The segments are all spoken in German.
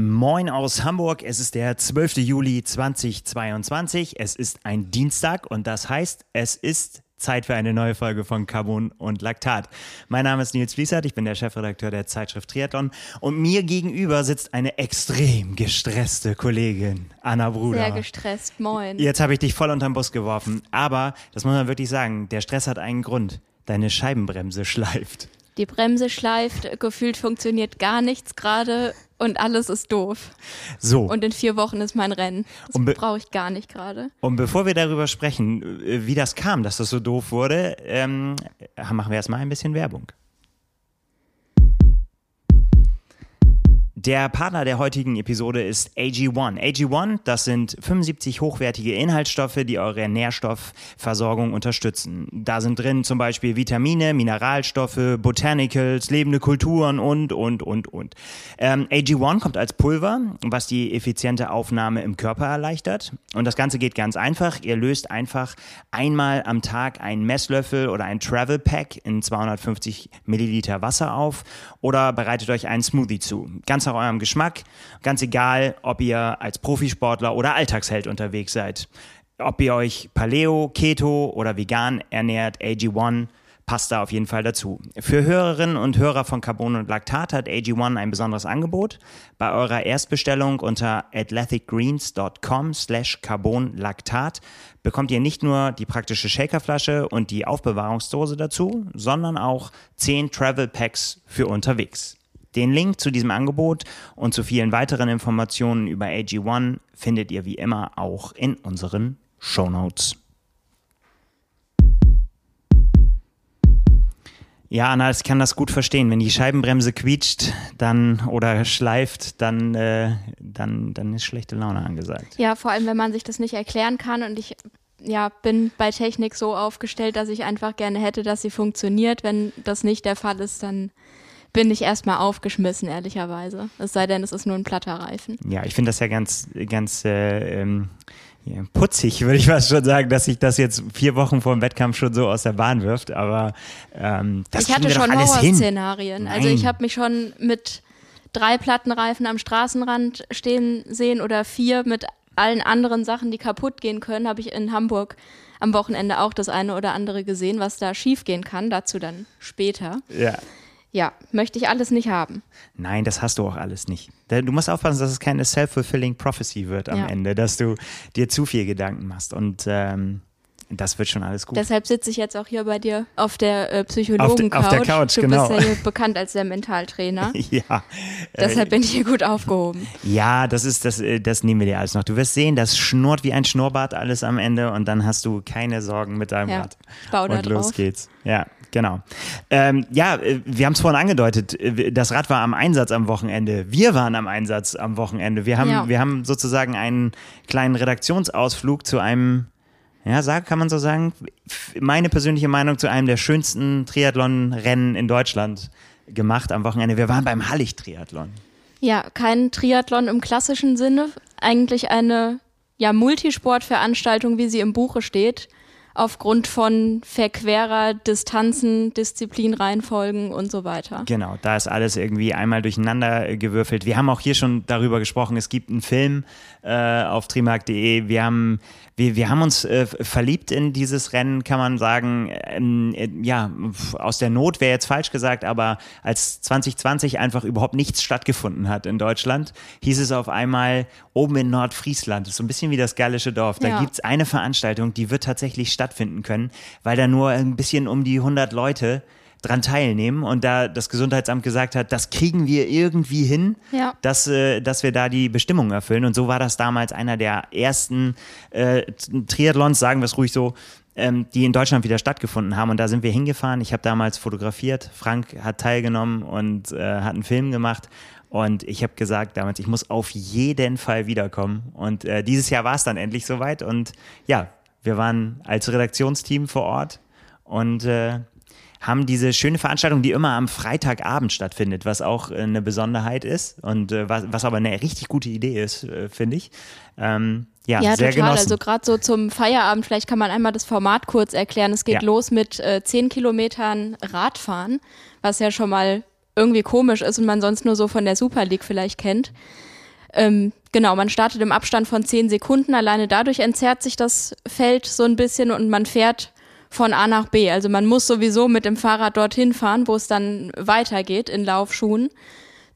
Moin aus Hamburg. Es ist der 12. Juli 2022. Es ist ein Dienstag und das heißt, es ist Zeit für eine neue Folge von Carbon und Laktat. Mein Name ist Nils Fließert, ich bin der Chefredakteur der Zeitschrift Triathlon und mir gegenüber sitzt eine extrem gestresste Kollegin, Anna Bruder. Sehr gestresst, moin. Jetzt habe ich dich voll unterm Bus geworfen, aber das muss man wirklich sagen, der Stress hat einen Grund. Deine Scheibenbremse schleift. Die Bremse schleift, gefühlt funktioniert gar nichts gerade und alles ist doof. So. Und in vier Wochen ist mein Rennen. Das brauche ich gar nicht gerade. Und bevor wir darüber sprechen, äh, wie das kam, dass das so doof wurde, ähm, machen wir erstmal ein bisschen Werbung. Der Partner der heutigen Episode ist AG1. AG1, das sind 75 hochwertige Inhaltsstoffe, die eure Nährstoffversorgung unterstützen. Da sind drin zum Beispiel Vitamine, Mineralstoffe, Botanicals, lebende Kulturen und, und, und, und. Ähm, AG1 kommt als Pulver, was die effiziente Aufnahme im Körper erleichtert. Und das Ganze geht ganz einfach. Ihr löst einfach einmal am Tag einen Messlöffel oder ein Travel Pack in 250 Milliliter Wasser auf oder bereitet euch einen Smoothie zu. Ganz nach eurem Geschmack. Ganz egal, ob ihr als Profisportler oder Alltagsheld unterwegs seid. Ob ihr euch Paleo, Keto oder vegan ernährt, AG1 passt da auf jeden Fall dazu. Für Hörerinnen und Hörer von Carbon und Laktat hat AG1 ein besonderes Angebot. Bei eurer Erstbestellung unter athleticgreens.com slash carbonlaktat bekommt ihr nicht nur die praktische Shakerflasche und die Aufbewahrungsdose dazu, sondern auch 10 Travel Packs für unterwegs. Den Link zu diesem Angebot und zu vielen weiteren Informationen über AG1 findet ihr wie immer auch in unseren Show Notes. Ja, Anna, ich kann das gut verstehen. Wenn die Scheibenbremse quietscht dann oder schleift, dann, äh, dann, dann ist schlechte Laune angesagt. Ja, vor allem, wenn man sich das nicht erklären kann und ich ja, bin bei Technik so aufgestellt, dass ich einfach gerne hätte, dass sie funktioniert. Wenn das nicht der Fall ist, dann bin ich erstmal aufgeschmissen, ehrlicherweise. Es sei denn, es ist nur ein platter Reifen. Ja, ich finde das ja ganz, ganz äh, ähm, ja, putzig, würde ich fast schon sagen, dass sich das jetzt vier Wochen vor dem Wettkampf schon so aus der Bahn wirft. Aber ähm, das Ich hatte schon Horrorszenarien. Also ich habe mich schon mit drei Plattenreifen am Straßenrand stehen sehen oder vier mit allen anderen Sachen, die kaputt gehen können, habe ich in Hamburg am Wochenende auch das eine oder andere gesehen, was da schief gehen kann. Dazu dann später. Ja. Ja, möchte ich alles nicht haben. Nein, das hast du auch alles nicht. Du musst aufpassen, dass es keine self-fulfilling prophecy wird am ja. Ende, dass du dir zu viel Gedanken machst. Und ähm, das wird schon alles gut. Deshalb sitze ich jetzt auch hier bei dir auf der äh, Psychologen-Couch. Auf, auf, der Couch, du genau. Du bist ja hier bekannt als der Mentaltrainer. ja. Deshalb äh, bin ich hier gut aufgehoben. Ja, das ist das, äh, das nehmen wir dir alles noch. Du wirst sehen, das schnurrt wie ein Schnurrbart alles am Ende und dann hast du keine Sorgen mit deinem ja, Rad. Bau da und drauf. los geht's. Ja, genau. Ähm, ja, äh, wir haben es vorhin angedeutet. Äh, das Rad war am Einsatz am Wochenende. Wir waren am Einsatz am Wochenende. Wir haben, ja. wir haben sozusagen einen kleinen Redaktionsausflug zu einem ja, sag, kann man so sagen, meine persönliche Meinung zu einem der schönsten Triathlon-Rennen in Deutschland gemacht am Wochenende. Wir waren beim Hallig-Triathlon. Ja, kein Triathlon im klassischen Sinne, eigentlich eine ja, Multisportveranstaltung, wie sie im Buche steht aufgrund von verquerer Distanzen, Disziplinreihenfolgen und so weiter. Genau, da ist alles irgendwie einmal durcheinander gewürfelt. Wir haben auch hier schon darüber gesprochen, es gibt einen Film äh, auf trimark.de. Wir haben, wir, wir haben uns äh, verliebt in dieses Rennen, kann man sagen. Ähm, äh, ja, aus der Not wäre jetzt falsch gesagt, aber als 2020 einfach überhaupt nichts stattgefunden hat in Deutschland, hieß es auf einmal oben in Nordfriesland, das ist so ein bisschen wie das gallische Dorf, da Ja. gibt es eine Veranstaltung, die wird tatsächlich stattfinden können, weil da nur ein bisschen um die 100 Leute dran teilnehmen und da das Gesundheitsamt gesagt hat, das kriegen wir irgendwie hin, Ja. dass, äh, dass wir da die Bestimmungen erfüllen. Und so war das damals einer der ersten äh, Triathlons, sagen wir es ruhig so, ähm, die in Deutschland wieder stattgefunden haben. Und da sind wir hingefahren. Ich habe damals fotografiert. Frank hat teilgenommen und äh, hat einen Film gemacht. Und ich habe gesagt damals, ich muss auf jeden Fall wiederkommen. Und äh, dieses Jahr war es dann endlich soweit. Und ja, wir waren als Redaktionsteam vor Ort und äh, haben diese schöne Veranstaltung, die immer am Freitagabend stattfindet, was auch äh, eine Besonderheit ist und äh, was, was aber eine richtig gute Idee ist, äh, finde ich. Ähm, ja, Ja, sehr total. genossen. Also gerade so zum Feierabend, vielleicht kann man einmal das Format kurz erklären. Es geht Ja. los mit äh, 10 Kilometern Radfahren, was ja schon mal irgendwie komisch ist und man sonst nur so von der Super League vielleicht kennt. Ähm, genau, man startet im Abstand von zehn Sekunden. Alleine dadurch entzerrt sich das Feld so ein bisschen und man fährt von A nach B. Also man muss sowieso mit dem Fahrrad dorthin fahren, wo es dann weitergeht in Laufschuhen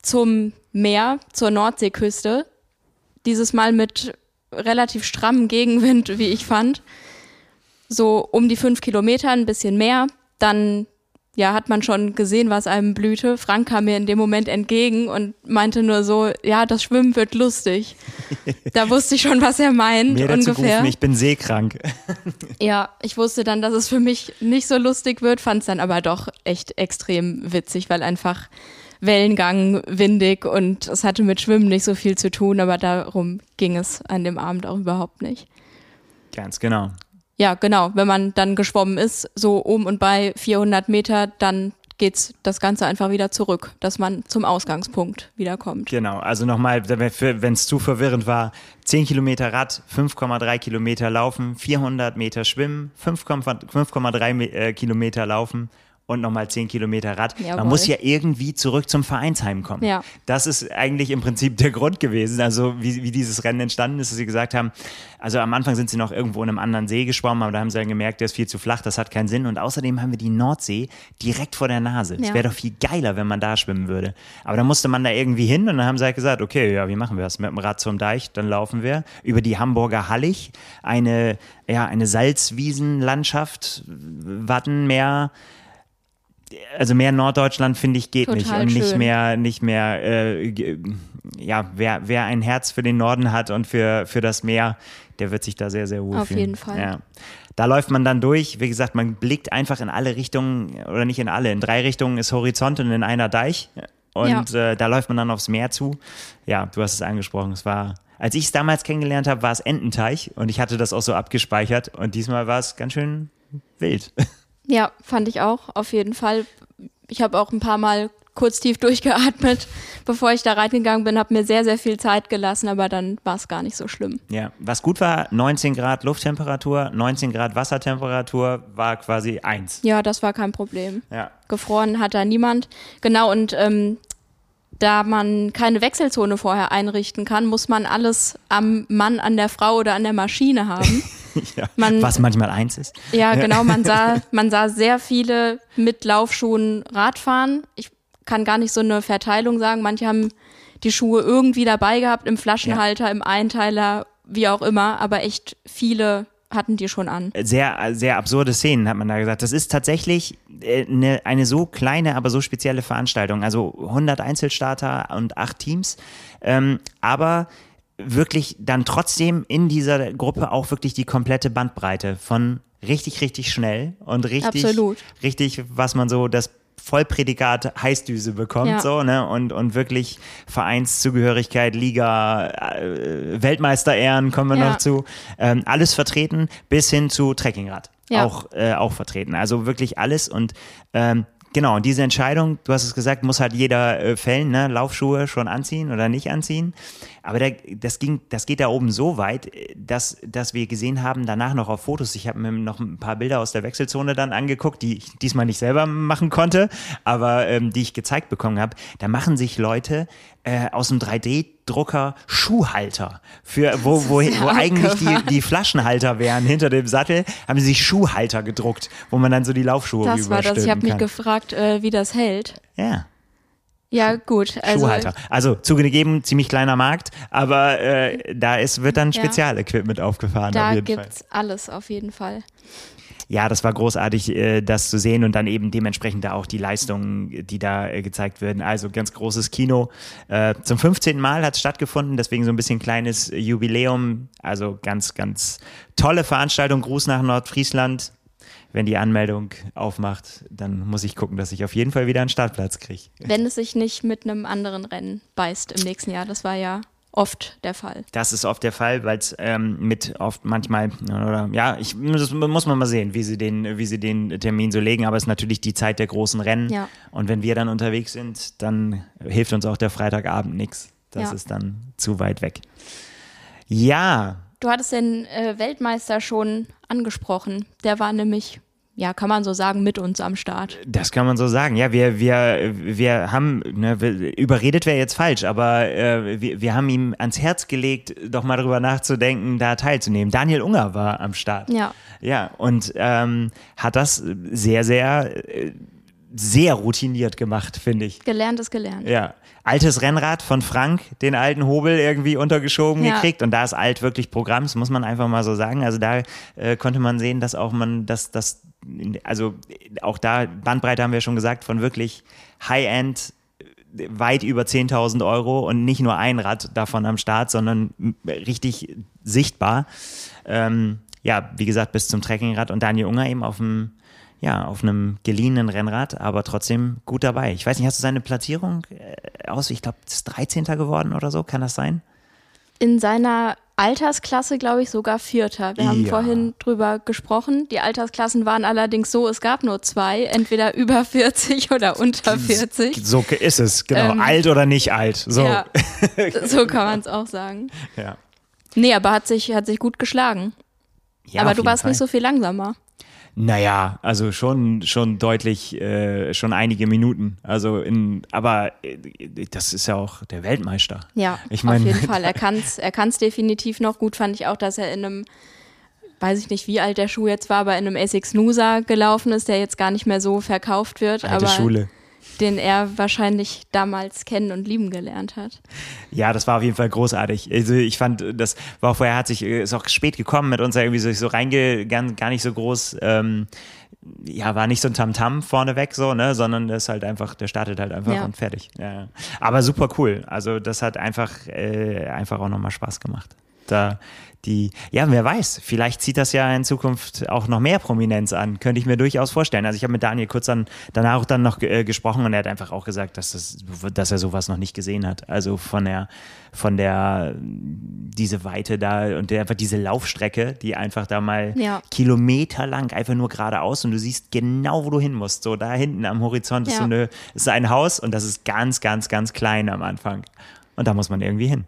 zum Meer, zur Nordseeküste. Dieses Mal mit relativ strammem Gegenwind, wie ich fand. So um die fünf Kilometer, ein bisschen mehr. Dann ja, hat man schon gesehen, was einem blühte. Frank kam mir in dem Moment entgegen und meinte nur so, ja, das Schwimmen wird lustig. da wusste ich schon, was er meint mir ungefähr. Gerufen, ich bin seekrank. ja, ich wusste dann, dass es für mich nicht so lustig wird, fand es dann aber doch echt extrem witzig, weil einfach Wellengang, windig und es hatte mit Schwimmen nicht so viel zu tun, aber darum ging es an dem Abend auch überhaupt nicht. Ganz genau ja, genau, wenn man dann geschwommen ist, so um und bei 400 Meter, dann geht's das Ganze einfach wieder zurück, dass man zum Ausgangspunkt wiederkommt. Genau, also nochmal, wenn es zu verwirrend war, 10 Kilometer Rad, 5,3 Kilometer laufen, 400 Meter schwimmen, 5,3 äh, Kilometer laufen und nochmal 10 Kilometer Rad. Jawohl. Man muss ja irgendwie zurück zum Vereinsheim kommen. Ja. Das ist eigentlich im Prinzip der Grund gewesen, also wie, wie dieses Rennen entstanden ist, dass sie gesagt haben, also am Anfang sind sie noch irgendwo in einem anderen See geschwommen, aber da haben sie dann gemerkt, der ist viel zu flach, das hat keinen Sinn. Und außerdem haben wir die Nordsee direkt vor der Nase. Es ja. wäre doch viel geiler, wenn man da schwimmen würde. Aber da musste man da irgendwie hin und dann haben sie halt gesagt, okay, ja, wie machen wir das? Mit dem Rad zum Deich, dann laufen wir über die Hamburger Hallig, eine, ja, eine Salzwiesenlandschaft, Wattenmeer, also mehr Norddeutschland finde ich geht Total nicht und nicht mehr nicht mehr äh, ja wer wer ein Herz für den Norden hat und für für das Meer der wird sich da sehr sehr wohl auf fühlen. jeden Fall. Ja. da läuft man dann durch. Wie gesagt man blickt einfach in alle Richtungen oder nicht in alle in drei Richtungen ist Horizont und in einer Deich. Und ja. äh, da läuft man dann aufs Meer zu. Ja du hast es angesprochen. Es war als ich es damals kennengelernt habe war es Ententeich. Und ich hatte das auch so abgespeichert. Und diesmal war es ganz schön wild Ja, fand ich auch, auf jeden Fall. Ich habe auch ein paar Mal kurz tief durchgeatmet, bevor ich da reingegangen bin, habe mir sehr, sehr viel Zeit gelassen, aber dann war es gar nicht so schlimm. Ja, was gut war, 19 Grad Lufttemperatur, 19 Grad Wassertemperatur war quasi eins. Ja, das war kein Problem. Ja. Gefroren hat da niemand. Genau, und ähm, da man keine Wechselzone vorher einrichten kann, muss man alles am Mann, an der Frau oder an der Maschine haben. ja, man, was manchmal eins ist. Ja, genau. Man sah, man sah sehr viele mit Laufschuhen Radfahren. Ich kann gar nicht so eine Verteilung sagen. Manche haben die Schuhe irgendwie dabei gehabt, im Flaschenhalter, ja. im Einteiler, wie auch immer, aber echt viele hatten die schon an. Sehr, sehr absurde Szenen, hat man da gesagt. Das ist tatsächlich eine, äh, eine so kleine, aber so spezielle Veranstaltung. Also 100 Einzelstarter und acht Teams. Ähm, aber wirklich dann trotzdem in dieser Gruppe auch wirklich die komplette Bandbreite von richtig, richtig schnell und richtig, Absolut. richtig, was man so das Vollprädikat Heißdüse bekommt, ja. so, ne? Und, und wirklich Vereinszugehörigkeit, Liga, äh, Weltmeisterehren kommen wir ja. noch zu. Ähm, alles vertreten, bis hin zu Trekkingrad. Ja. Auch, äh, auch vertreten. Also wirklich alles. Und ähm, Genau, und diese Entscheidung, du hast es gesagt, muss halt jeder äh, fällen, ne? Laufschuhe schon anziehen oder nicht anziehen. Aber der, das, ging, das geht da oben so weit, dass, dass wir gesehen haben, danach noch auf Fotos, ich habe mir noch ein paar Bilder aus der Wechselzone dann angeguckt, die ich diesmal nicht selber machen konnte, aber ähm, die ich gezeigt bekommen habe. Da machen sich Leute äh, aus dem 3D-Drucker Schuhhalter. Für, wo, wo, wo eigentlich die, die Flaschenhalter wären hinter dem Sattel, haben sie sich Schuhhalter gedruckt, wo man dann so die Laufschuhe Das war das. Ich habe mich gefragt, äh, wie das hält. Ja. Ja, gut. Also, Schuhhalter. Also zugegeben, ziemlich kleiner Markt, aber äh, da ist, wird dann Spezialequipment ja. aufgefahren. Da auf gibt's Fall. alles auf jeden Fall. Ja, das war großartig, äh, das zu sehen und dann eben dementsprechend da auch die Leistungen, die da äh, gezeigt werden. Also ganz großes Kino. Äh, zum 15. Mal hat es stattgefunden, deswegen so ein bisschen kleines Jubiläum. Also ganz, ganz tolle Veranstaltung. Gruß nach Nordfriesland wenn die Anmeldung aufmacht, dann muss ich gucken, dass ich auf jeden Fall wieder einen Startplatz kriege. Wenn es sich nicht mit einem anderen Rennen beißt im nächsten Jahr, das war ja oft der Fall. Das ist oft der Fall, weil es ähm, mit oft manchmal, oder ja, ich das muss man mal sehen, wie sie den, wie sie den Termin so legen, aber es ist natürlich die Zeit der großen Rennen. Ja. Und wenn wir dann unterwegs sind, dann hilft uns auch der Freitagabend nichts. Das ja. ist dann zu weit weg. Ja. Du hattest den äh, Weltmeister schon angesprochen. Der war nämlich ja, kann man so sagen, mit uns am Start. Das kann man so sagen. Ja, wir, wir, wir haben, ne, überredet wäre jetzt falsch, aber äh, wir, wir haben ihm ans Herz gelegt, doch mal drüber nachzudenken, da teilzunehmen. Daniel Unger war am Start. Ja. Ja, und ähm, hat das sehr, sehr, äh, sehr routiniert gemacht, finde ich. Gelernt ist gelernt. Ja. Altes Rennrad von Frank, den alten Hobel irgendwie untergeschoben Ja. gekriegt. Und da ist alt wirklich Programm, das muss man einfach mal so sagen. Also da äh, konnte man sehen, dass auch man, dass das, also auch da, Bandbreite haben wir schon gesagt, von wirklich High-End weit über 10.000 Euro und nicht nur ein Rad davon am Start, sondern richtig sichtbar. Ähm, ja, wie gesagt, bis zum Trekkingrad und Daniel Unger eben auf dem, ja, auf einem geliehenen Rennrad, aber trotzdem gut dabei. Ich weiß nicht, hast du seine Platzierung äh, aus? Ich glaube, das ist 13. geworden oder so, kann das sein? In seiner Altersklasse, glaube ich, sogar Vierter. Wir haben Ja. vorhin drüber gesprochen. Die Altersklassen waren allerdings so, es gab nur zwei, entweder über 40 oder unter 40. So ist es, genau. Ähm, alt oder nicht alt. So. Ja, so kann man es auch sagen. Ja. Nee, aber hat sich, hat sich gut geschlagen. Ja, aber du warst Fall. nicht so viel langsamer. Naja, also schon, schon deutlich, äh, schon einige Minuten. Also in, aber äh, das ist ja auch der Weltmeister. Ja, Ich mein- auf jeden Fall. Er kann es er kann's definitiv noch. Gut fand ich auch, dass er in einem, weiß ich nicht, wie alt der Schuh jetzt war, aber in einem Essex Nusa gelaufen ist, der jetzt gar nicht mehr so verkauft wird, Alte aber Schule. Den er wahrscheinlich damals kennen und lieben gelernt hat. Ja, das war auf jeden Fall großartig. Also ich fand, das war auch vorher, hat sich, ist auch spät gekommen mit uns, irgendwie so, so reinge, gar, gar nicht so groß, ähm, ja, war nicht so ein Tamtam vorneweg so, ne, sondern das ist halt einfach, der startet halt einfach Ja. und fertig. Ja. Aber super cool. Also das hat einfach, äh, einfach auch nochmal Spaß gemacht. Da die, ja, wer weiß, vielleicht zieht das ja in Zukunft auch noch mehr Prominenz an. Könnte ich mir durchaus vorstellen. Also ich habe mit Daniel kurz dann danach auch dann noch äh, gesprochen und er hat einfach auch gesagt, dass, das, dass er sowas noch nicht gesehen hat. Also von der, von der, diese Weite da und der, einfach diese Laufstrecke, die einfach da mal Ja. kilometerlang einfach nur geradeaus und du siehst genau, wo du hin musst. So da hinten am Horizont ist Ja. so eine, ist ein Haus und das ist ganz, ganz, ganz klein am Anfang. Und da muss man irgendwie hin.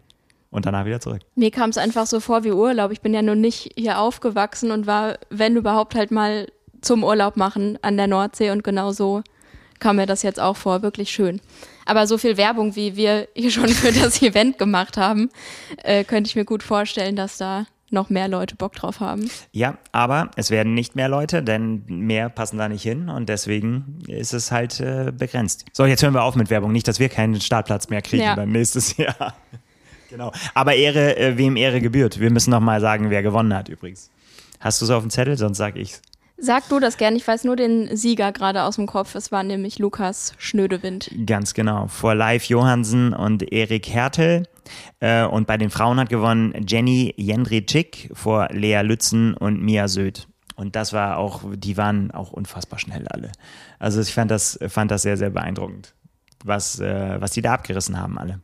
Und danach wieder zurück. Mir kam es einfach so vor wie Urlaub. Ich bin ja nun nicht hier aufgewachsen und war, wenn überhaupt, halt mal zum Urlaub machen an der Nordsee und genau so kam mir das jetzt auch vor. Wirklich schön. Aber so viel Werbung, wie wir hier schon für das Event gemacht haben, äh, könnte ich mir gut vorstellen, dass da noch mehr Leute Bock drauf haben. Ja, aber es werden nicht mehr Leute, denn mehr passen da nicht hin und deswegen ist es halt äh, begrenzt. So, jetzt hören wir auf mit Werbung. Nicht, dass wir keinen Startplatz mehr kriegen Ja. dann nächstes Jahr. Genau. Aber Ehre, äh, wem Ehre gebührt. Wir müssen noch mal sagen, wer gewonnen hat übrigens. Hast du es auf dem Zettel? Sonst sag ich's. Sag du das gern, ich weiß nur den Sieger gerade aus dem Kopf. Es war nämlich Lukas Schnödewind. Ganz genau. Vor Live Johansen und Erik Hertel. Äh, und bei den Frauen hat gewonnen Jenny Jendritschik vor Lea Lützen und Mia Söd. Und das war auch, die waren auch unfassbar schnell alle. Also ich fand das, fand das sehr, sehr beeindruckend, was, äh, was die da abgerissen haben alle.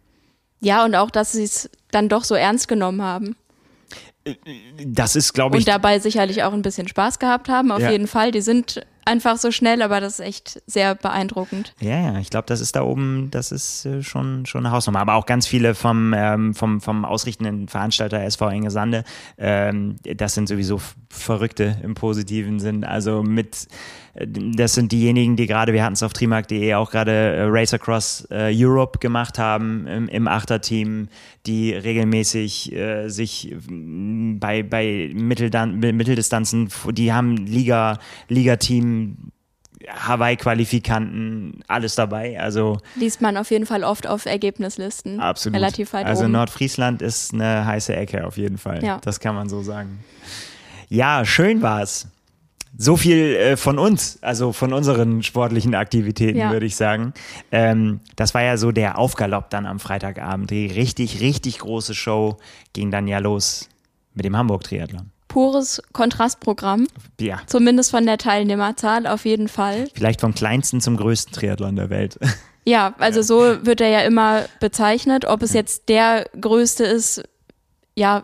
Ja, und auch, dass sie es dann doch so ernst genommen haben. Das ist, glaube ich, Und dabei sicherlich auch ein bisschen Spaß gehabt haben, auf Ja. jeden Fall. Die sind einfach so schnell, aber das ist echt sehr beeindruckend. Ja, ja, ich glaube, das ist da oben, das ist äh, schon, schon eine Hausnummer. Aber auch ganz viele vom, ähm, vom, vom ausrichtenden Veranstalter SV Enge Sande, ähm, das sind sowieso Verrückte im positiven Sinn. Also mit, äh, das sind diejenigen, die gerade, wir hatten es auf trimark.de auch gerade äh, Race Across äh, Europe gemacht haben im, im Achterteam, die regelmäßig äh, sich bei, bei Mitteldistanzen, die haben Liga, Liga-Team, Hawaii-Qualifikanten, alles dabei. Also Liest man auf jeden Fall oft auf Ergebnislisten. absolut. Relativ weit also oben. Nordfriesland ist eine heiße Ecke auf jeden Fall. Ja. Das kann man so sagen. Ja, schön war's. So viel äh, von uns, also von unseren sportlichen Aktivitäten, Ja. würde ich sagen. Ähm, das war ja so der Aufgalopp dann am Freitagabend. Die richtig, richtig große Show ging dann ja los mit dem Hamburg-Triathlon. Pures Kontrastprogramm, Ja, zumindest von der Teilnehmerzahl auf jeden Fall. vielleicht vom kleinsten zum größten Triathlon der Welt. Ja, also so wird er ja immer bezeichnet. Ob es jetzt der größte ist, ja,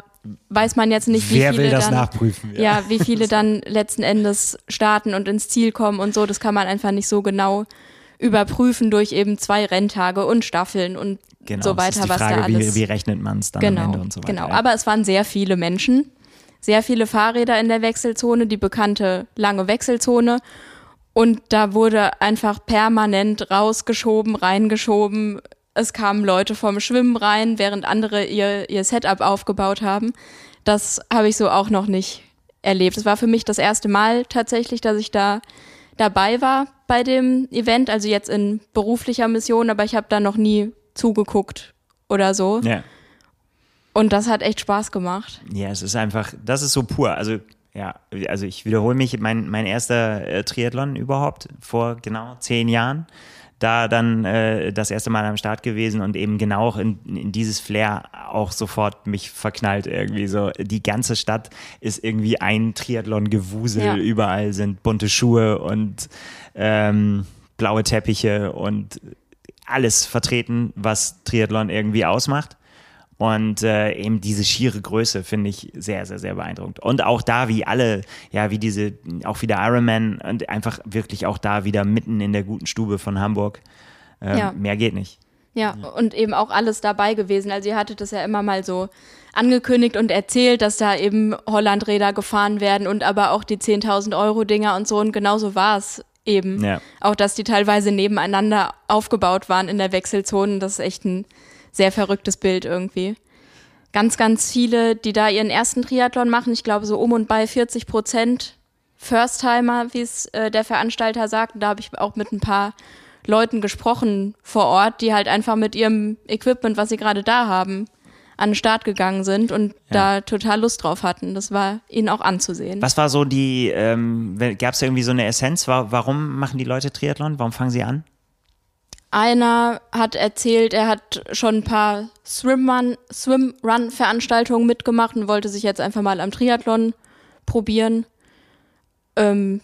weiß man jetzt nicht, wie Wer viele will das dann, nachprüfen? ja, wie viele dann letzten Endes starten und ins Ziel kommen und so. Das kann man einfach nicht so genau überprüfen durch eben zwei Renntage und Staffeln und Genau, so das ist weiter, die was Frage, da alles. Wie, wie rechnet man es dann am genau, Ende und so weiter. genau. ja. Aber es waren sehr viele Menschen. Sehr viele Fahrräder in der Wechselzone, die bekannte lange Wechselzone. Und da wurde einfach permanent rausgeschoben, reingeschoben. Es kamen Leute vom Schwimmen rein, während andere ihr, ihr Setup aufgebaut haben. Das habe ich so auch noch nicht erlebt. Es war für mich das erste Mal tatsächlich, dass ich da dabei war bei dem Event, also jetzt in beruflicher Mission, aber ich habe da noch nie zugeguckt oder so. Ja. Und das hat echt Spaß gemacht. Ja, es ist einfach, das ist so pur. Also, ja, also ich wiederhole mich, mein, mein erster äh, Triathlon überhaupt vor genau zehn Jahren. Da dann äh, das erste Mal am Start gewesen und eben genau auch in, in dieses Flair auch sofort mich verknallt irgendwie so. Die ganze Stadt ist irgendwie ein Triathlon-Gewusel. Ja. Überall sind bunte Schuhe und ähm, blaue Teppiche und alles vertreten, was Triathlon irgendwie ausmacht. Und äh, eben diese schiere Größe finde ich sehr, sehr, sehr beeindruckend. Und auch da, wie alle, ja, wie diese, auch wieder Ironman und einfach wirklich auch da wieder mitten in der guten Stube von Hamburg. Ähm, Ja. Mehr geht nicht. Ja, und eben auch alles dabei gewesen. Also ihr hattet das ja immer mal so angekündigt und erzählt, dass da eben Hollandräder gefahren werden und aber auch die 10.000 Euro Dinger und so. Und genauso war es eben. Ja. Auch, dass die teilweise nebeneinander aufgebaut waren in der Wechselzone. Das ist echt ein sehr verrücktes Bild irgendwie. Ganz, ganz viele, die da ihren ersten Triathlon machen, ich glaube so um und bei 40 Prozent First-Timer, wie es äh, der Veranstalter sagt. Da habe ich auch mit ein paar Leuten gesprochen vor Ort, die halt einfach mit ihrem Equipment, was sie gerade da haben, an den Start gegangen sind und da total Lust drauf hatten. Das war ihnen auch anzusehen. Was war so die, ähm, gab es irgendwie so eine Essenz? Wa- Warum machen die Leute Triathlon? Warum fangen sie an? Einer hat erzählt, er hat schon ein paar Swim-Run- Swim-Run-Veranstaltungen mitgemacht und wollte sich jetzt einfach mal am Triathlon probieren. Ähm,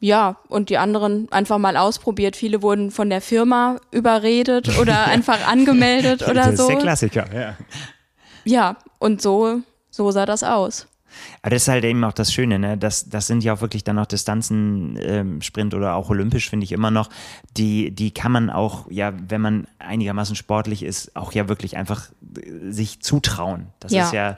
ja, und die anderen einfach mal ausprobiert. Viele wurden von der Firma überredet oder einfach angemeldet oder das so. ist der Klassiker, ja. Ja, und so, so sah das aus. Aber das ist halt eben auch das Schöne, ne? Das, das sind ja auch wirklich dann noch Distanzen, ähm, Sprint oder auch olympisch, finde ich immer noch. Die, die kann man auch, ja, wenn man einigermaßen sportlich ist, auch ja wirklich einfach äh, sich zutrauen. Das Ja. ist ja,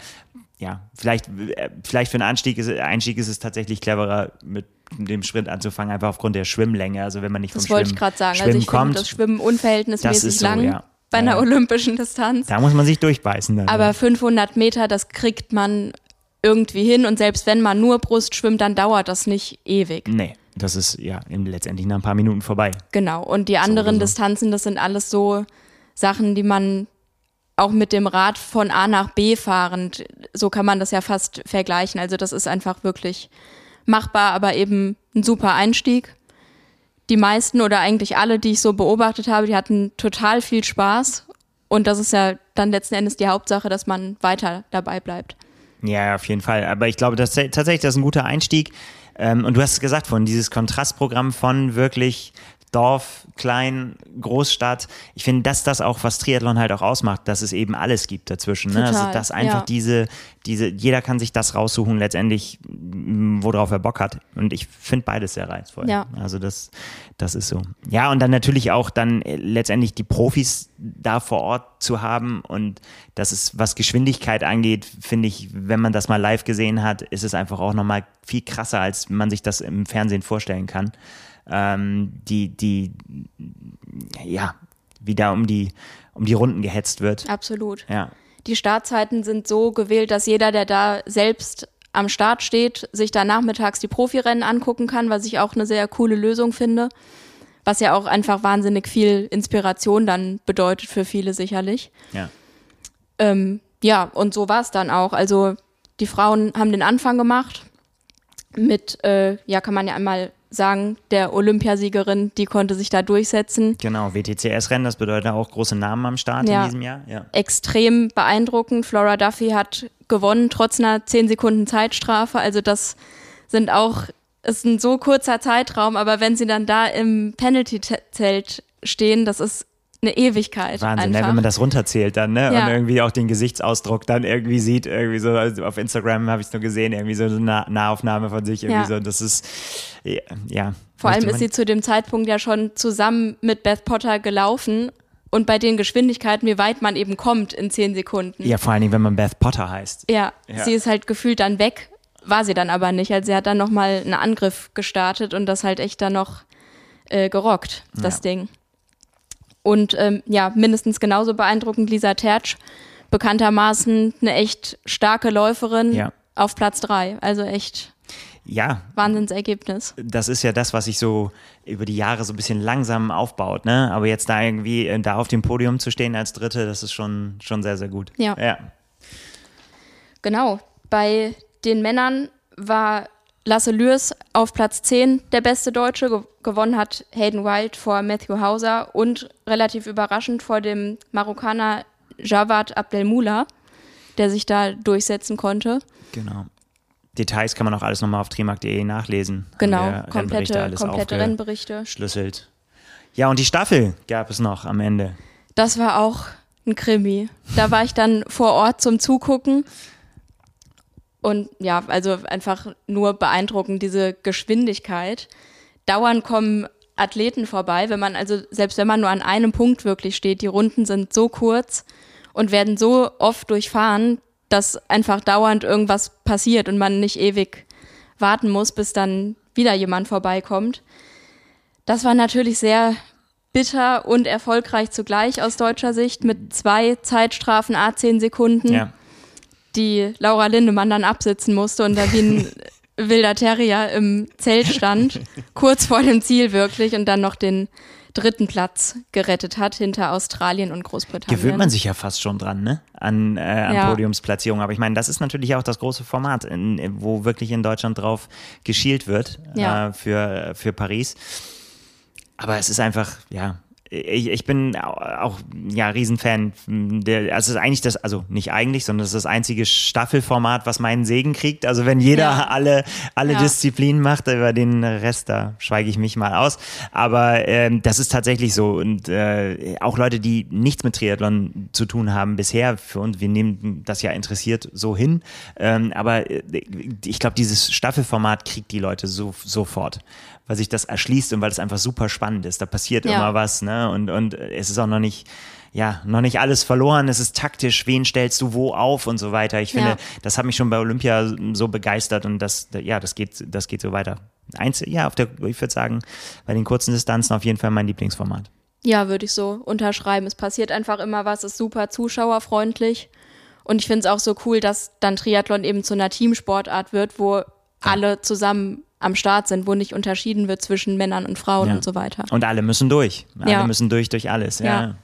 ja, vielleicht, äh, vielleicht für einen Anstieg ist, Einstieg ist es tatsächlich cleverer, mit dem Sprint anzufangen, einfach aufgrund der Schwimmlänge. Also wenn man nicht vom Das wollte Schwimmen, ich gerade sagen. Schwimmen Also ich finde kommt, das Schwimmen unverhältnismäßig Das ist so, lang ja. bei einer Ja. olympischen Distanz. da muss man sich durchbeißen dann. Aber 500 Meter, das kriegt man irgendwie hin. Und selbst wenn man nur Brust schwimmt, dann dauert das nicht ewig. nee, das ist ja letztendlich nach ein paar Minuten vorbei. Genau. Und die anderen so. Distanzen, das sind alles so Sachen, die man auch mit dem Rad von A nach B fahrend, so kann man das ja fast vergleichen. Also das ist einfach wirklich machbar, aber eben ein super Einstieg. Die meisten oder eigentlich alle, die ich so beobachtet habe, die hatten total viel Spaß. Und das ist ja dann letzten Endes die Hauptsache, dass man weiter dabei bleibt. Ja, auf jeden Fall. Aber ich glaube, das tatsächlich das ist ein guter Einstieg. Ähm, und du hast es gesagt von dieses Kontrastprogramm von wirklich Dorf, Klein, Großstadt. Ich finde, dass das auch, was Triathlon halt auch ausmacht, dass es eben alles gibt dazwischen. Ne? Also, Total, dass einfach ja. diese, diese, jeder kann sich das raussuchen, letztendlich, m, worauf er Bock hat. Und ich finde beides sehr reizvoll. Ja. Also das, das ist so. Ja, und dann natürlich auch dann äh, letztendlich die Profis da vor Ort zu haben. Und das ist, was Geschwindigkeit angeht, finde ich, wenn man das mal live gesehen hat, ist es einfach auch nochmal viel krasser, als man sich das im Fernsehen vorstellen kann. Ähm, die, die, ja, wie da um die, um die Runden gehetzt wird. Absolut. Ja. Die Startzeiten sind so gewählt, dass jeder, der da selbst am Start steht, sich da nachmittags die Profirennen angucken kann, was ich auch eine sehr coole Lösung finde. Was ja auch einfach wahnsinnig viel Inspiration dann bedeutet für viele sicherlich. Ja. Ähm, ja, und so war es dann auch. Also die Frauen haben den Anfang gemacht mit, äh, ja, kann man ja einmal sagen, der Olympiasiegerin, die konnte sich da durchsetzen. Genau, WTCS-Rennen, das bedeutet auch große Namen am Start Ja. in diesem Jahr. Ja. extrem beeindruckend. Flora Duffy hat gewonnen, trotz einer 10 Sekunden Zeitstrafe. Also das sind auch, ist ein so kurzer Zeitraum, aber wenn sie dann da im Penalty-Zelt stehen, das ist eine Ewigkeit. Wahnsinn, ne? wenn man das runterzählt dann, ne? Ja. Und irgendwie auch den Gesichtsausdruck dann irgendwie sieht, irgendwie so, also auf Instagram habe ich es nur gesehen, irgendwie so eine Nah- Nahaufnahme von sich, irgendwie Ja. so, das ist, ja. Vor allem ist sie zu dem Zeitpunkt ja schon zusammen mit Beth Potter gelaufen und bei den Geschwindigkeiten, wie weit man eben kommt in 10 Sekunden. Ja, vor allen Dingen, wenn man Beth Potter heißt. Ja, Ja. sie ist halt gefühlt dann weg war sie dann aber nicht. Also sie hat dann nochmal einen Angriff gestartet und das halt echt dann noch äh, gerockt, das Ja. Ding. Und ähm, ja, mindestens genauso beeindruckend Lisa Tertsch, bekanntermaßen eine echt starke Läuferin Ja. auf Platz drei. Also echt Ja, Wahnsinnsergebnis. das ist ja das, was sich so über die Jahre so ein bisschen langsam aufbaut, ne? Aber jetzt da irgendwie äh, da auf dem Podium zu stehen als Dritte, das ist schon, schon sehr, sehr gut. Ja. ja. Genau. Bei den Männern war Lasse Lürs auf Platz 10 der beste Deutsche. Ge gewonnen hat Hayden Wild vor Matthew Hauser und relativ überraschend vor dem Marokkaner Javad Abdelmoula, der sich da durchsetzen konnte. Genau. Details kann man auch alles nochmal auf trimark.de nachlesen. Genau, wir Rennberichte komplette, alles komplette Rennberichte. aufgeschlüsselt. Ja, und die Staffel gab es noch am Ende. Das war auch ein Krimi. Da war ich dann vor Ort zum Zugucken. Und ja, also einfach nur beeindruckend, diese Geschwindigkeit. Dauernd kommen Athleten vorbei, wenn man, also selbst wenn man nur an einem Punkt wirklich steht, die Runden sind so kurz und werden so oft durchfahren, dass einfach dauernd irgendwas passiert und man nicht ewig warten muss, bis dann wieder jemand vorbeikommt. Das war natürlich sehr bitter und erfolgreich zugleich aus deutscher Sicht mit zwei Zeitstrafen a 10 Sekunden, Ja. Die Laura Lindemann dann absitzen musste und da wie ein wilder Terrier im Zelt stand, kurz vor dem Ziel wirklich und dann noch den dritten Platz gerettet hat hinter Australien und Großbritannien. Gewöhnt man sich ja fast schon dran, ne? An, äh, an Ja. Podiumsplatzierung. Aber ich meine, das ist natürlich auch das große Format, in, wo wirklich in Deutschland drauf geschielt wird Ja. äh, für, für Paris. Aber es ist einfach, ja. Ich, ich bin au- auch ja Riesenfan. Der, also es ist eigentlich das, also nicht eigentlich, sondern es ist das einzige Staffelformat, was meinen Segen kriegt. Also wenn jeder Ja. alle, alle Ja. Disziplinen macht, über den Rest, da schweige ich mich mal aus. Aber ähm, das ist tatsächlich so. Und äh, auch Leute, die nichts mit Triathlon zu tun haben bisher, für uns, wir nehmen das ja interessiert so hin. Ähm, aber äh, ich glaube, dieses Staffelformat kriegt die Leute so, sofort. Weil sich das erschließt und weil es einfach super spannend ist. Da passiert Ja. immer was, ne? Und, und es ist auch noch nicht, ja, noch nicht alles verloren. Es ist taktisch, wen stellst du wo auf und so weiter. Ich finde, Ja. das hat mich schon bei Olympia so begeistert und das, ja, das geht, das geht so weiter. Eins, ja, auf der, ich würde sagen, bei den kurzen Distanzen auf jeden Fall mein Lieblingsformat. Ja, würde ich so unterschreiben. Es passiert einfach immer was, ist super zuschauerfreundlich. Und ich finde es auch so cool, dass dann Triathlon eben zu einer Teamsportart wird, wo alle zusammen am Start sind, wo nicht unterschieden wird zwischen Männern und Frauen Ja. und so weiter. Und alle müssen durch. Alle Ja. müssen durch durch alles. Ja. Ja.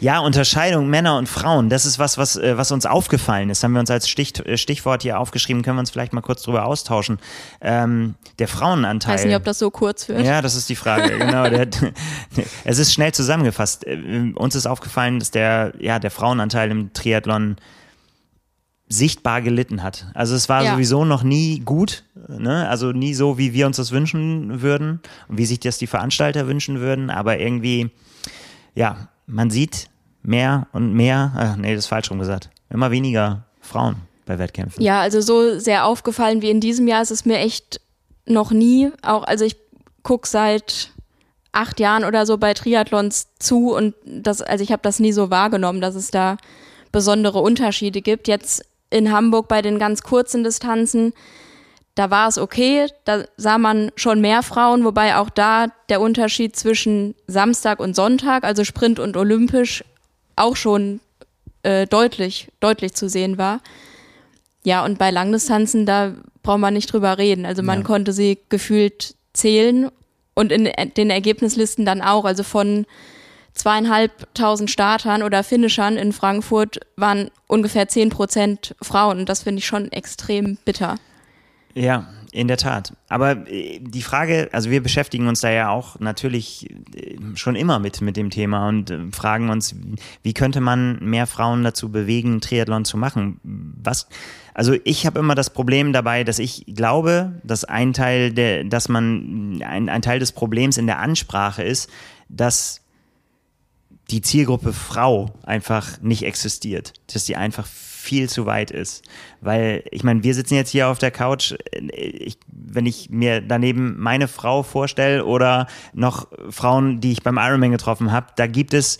Ja, Unterscheidung Männer und Frauen, das ist was, was, äh, was uns aufgefallen ist. Haben wir uns als Stich, äh, Stichwort hier aufgeschrieben, können wir uns vielleicht mal kurz drüber austauschen. Ähm, der Frauenanteil. Ich weiß nicht, ob das so kurz wird. Ja, das ist die Frage. Genau. Der, es ist schnell zusammengefasst. Äh, Uns ist aufgefallen, dass der, ja, der Frauenanteil im Triathlon sichtbar gelitten hat. Also es war Ja. sowieso noch nie gut, ne? also nie so, wie wir uns das wünschen würden wie sich das die Veranstalter wünschen würden, aber irgendwie, ja, man sieht mehr und mehr, ach, nee, das ist falsch rum gesagt, immer weniger Frauen bei Wettkämpfen. Ja, also so sehr aufgefallen wie in diesem Jahr ist es mir echt noch nie. Auch, also ich gucke seit acht Jahren oder so bei Triathlons zu und das, also ich habe das nie so wahrgenommen, dass es da besondere Unterschiede gibt. Jetzt in Hamburg bei den ganz kurzen Distanzen, da war es okay, da sah man schon mehr Frauen, wobei auch da der Unterschied zwischen Samstag und Sonntag, also Sprint und Olympisch, auch schon äh, deutlich, deutlich zu sehen war. Ja, und bei Langdistanzen, da braucht man nicht drüber reden. Also man Ja. konnte sie gefühlt zählen und in den Ergebnislisten dann auch. Also von zweieinhalbtausend Startern oder Finishern in Frankfurt waren ungefähr zehn Prozent Frauen. Und das finde ich schon extrem bitter. Ja, in der Tat. Aber äh, die Frage, also wir beschäftigen uns da ja auch natürlich äh, schon immer mit, mit dem Thema und äh, fragen uns, wie könnte man mehr Frauen dazu bewegen, Triathlon zu machen? Was, also ich habe immer das Problem dabei, dass ich glaube, dass ein Teil der, dass man, ein, ein Teil des Problems in der Ansprache ist, dass die Zielgruppe Frau einfach nicht existiert, dass die einfach viel zu weit ist. Weil, ich meine, wir sitzen jetzt hier auf der Couch, ich, wenn ich mir daneben meine Frau vorstelle oder noch Frauen, die ich beim Ironman getroffen habe, da gibt es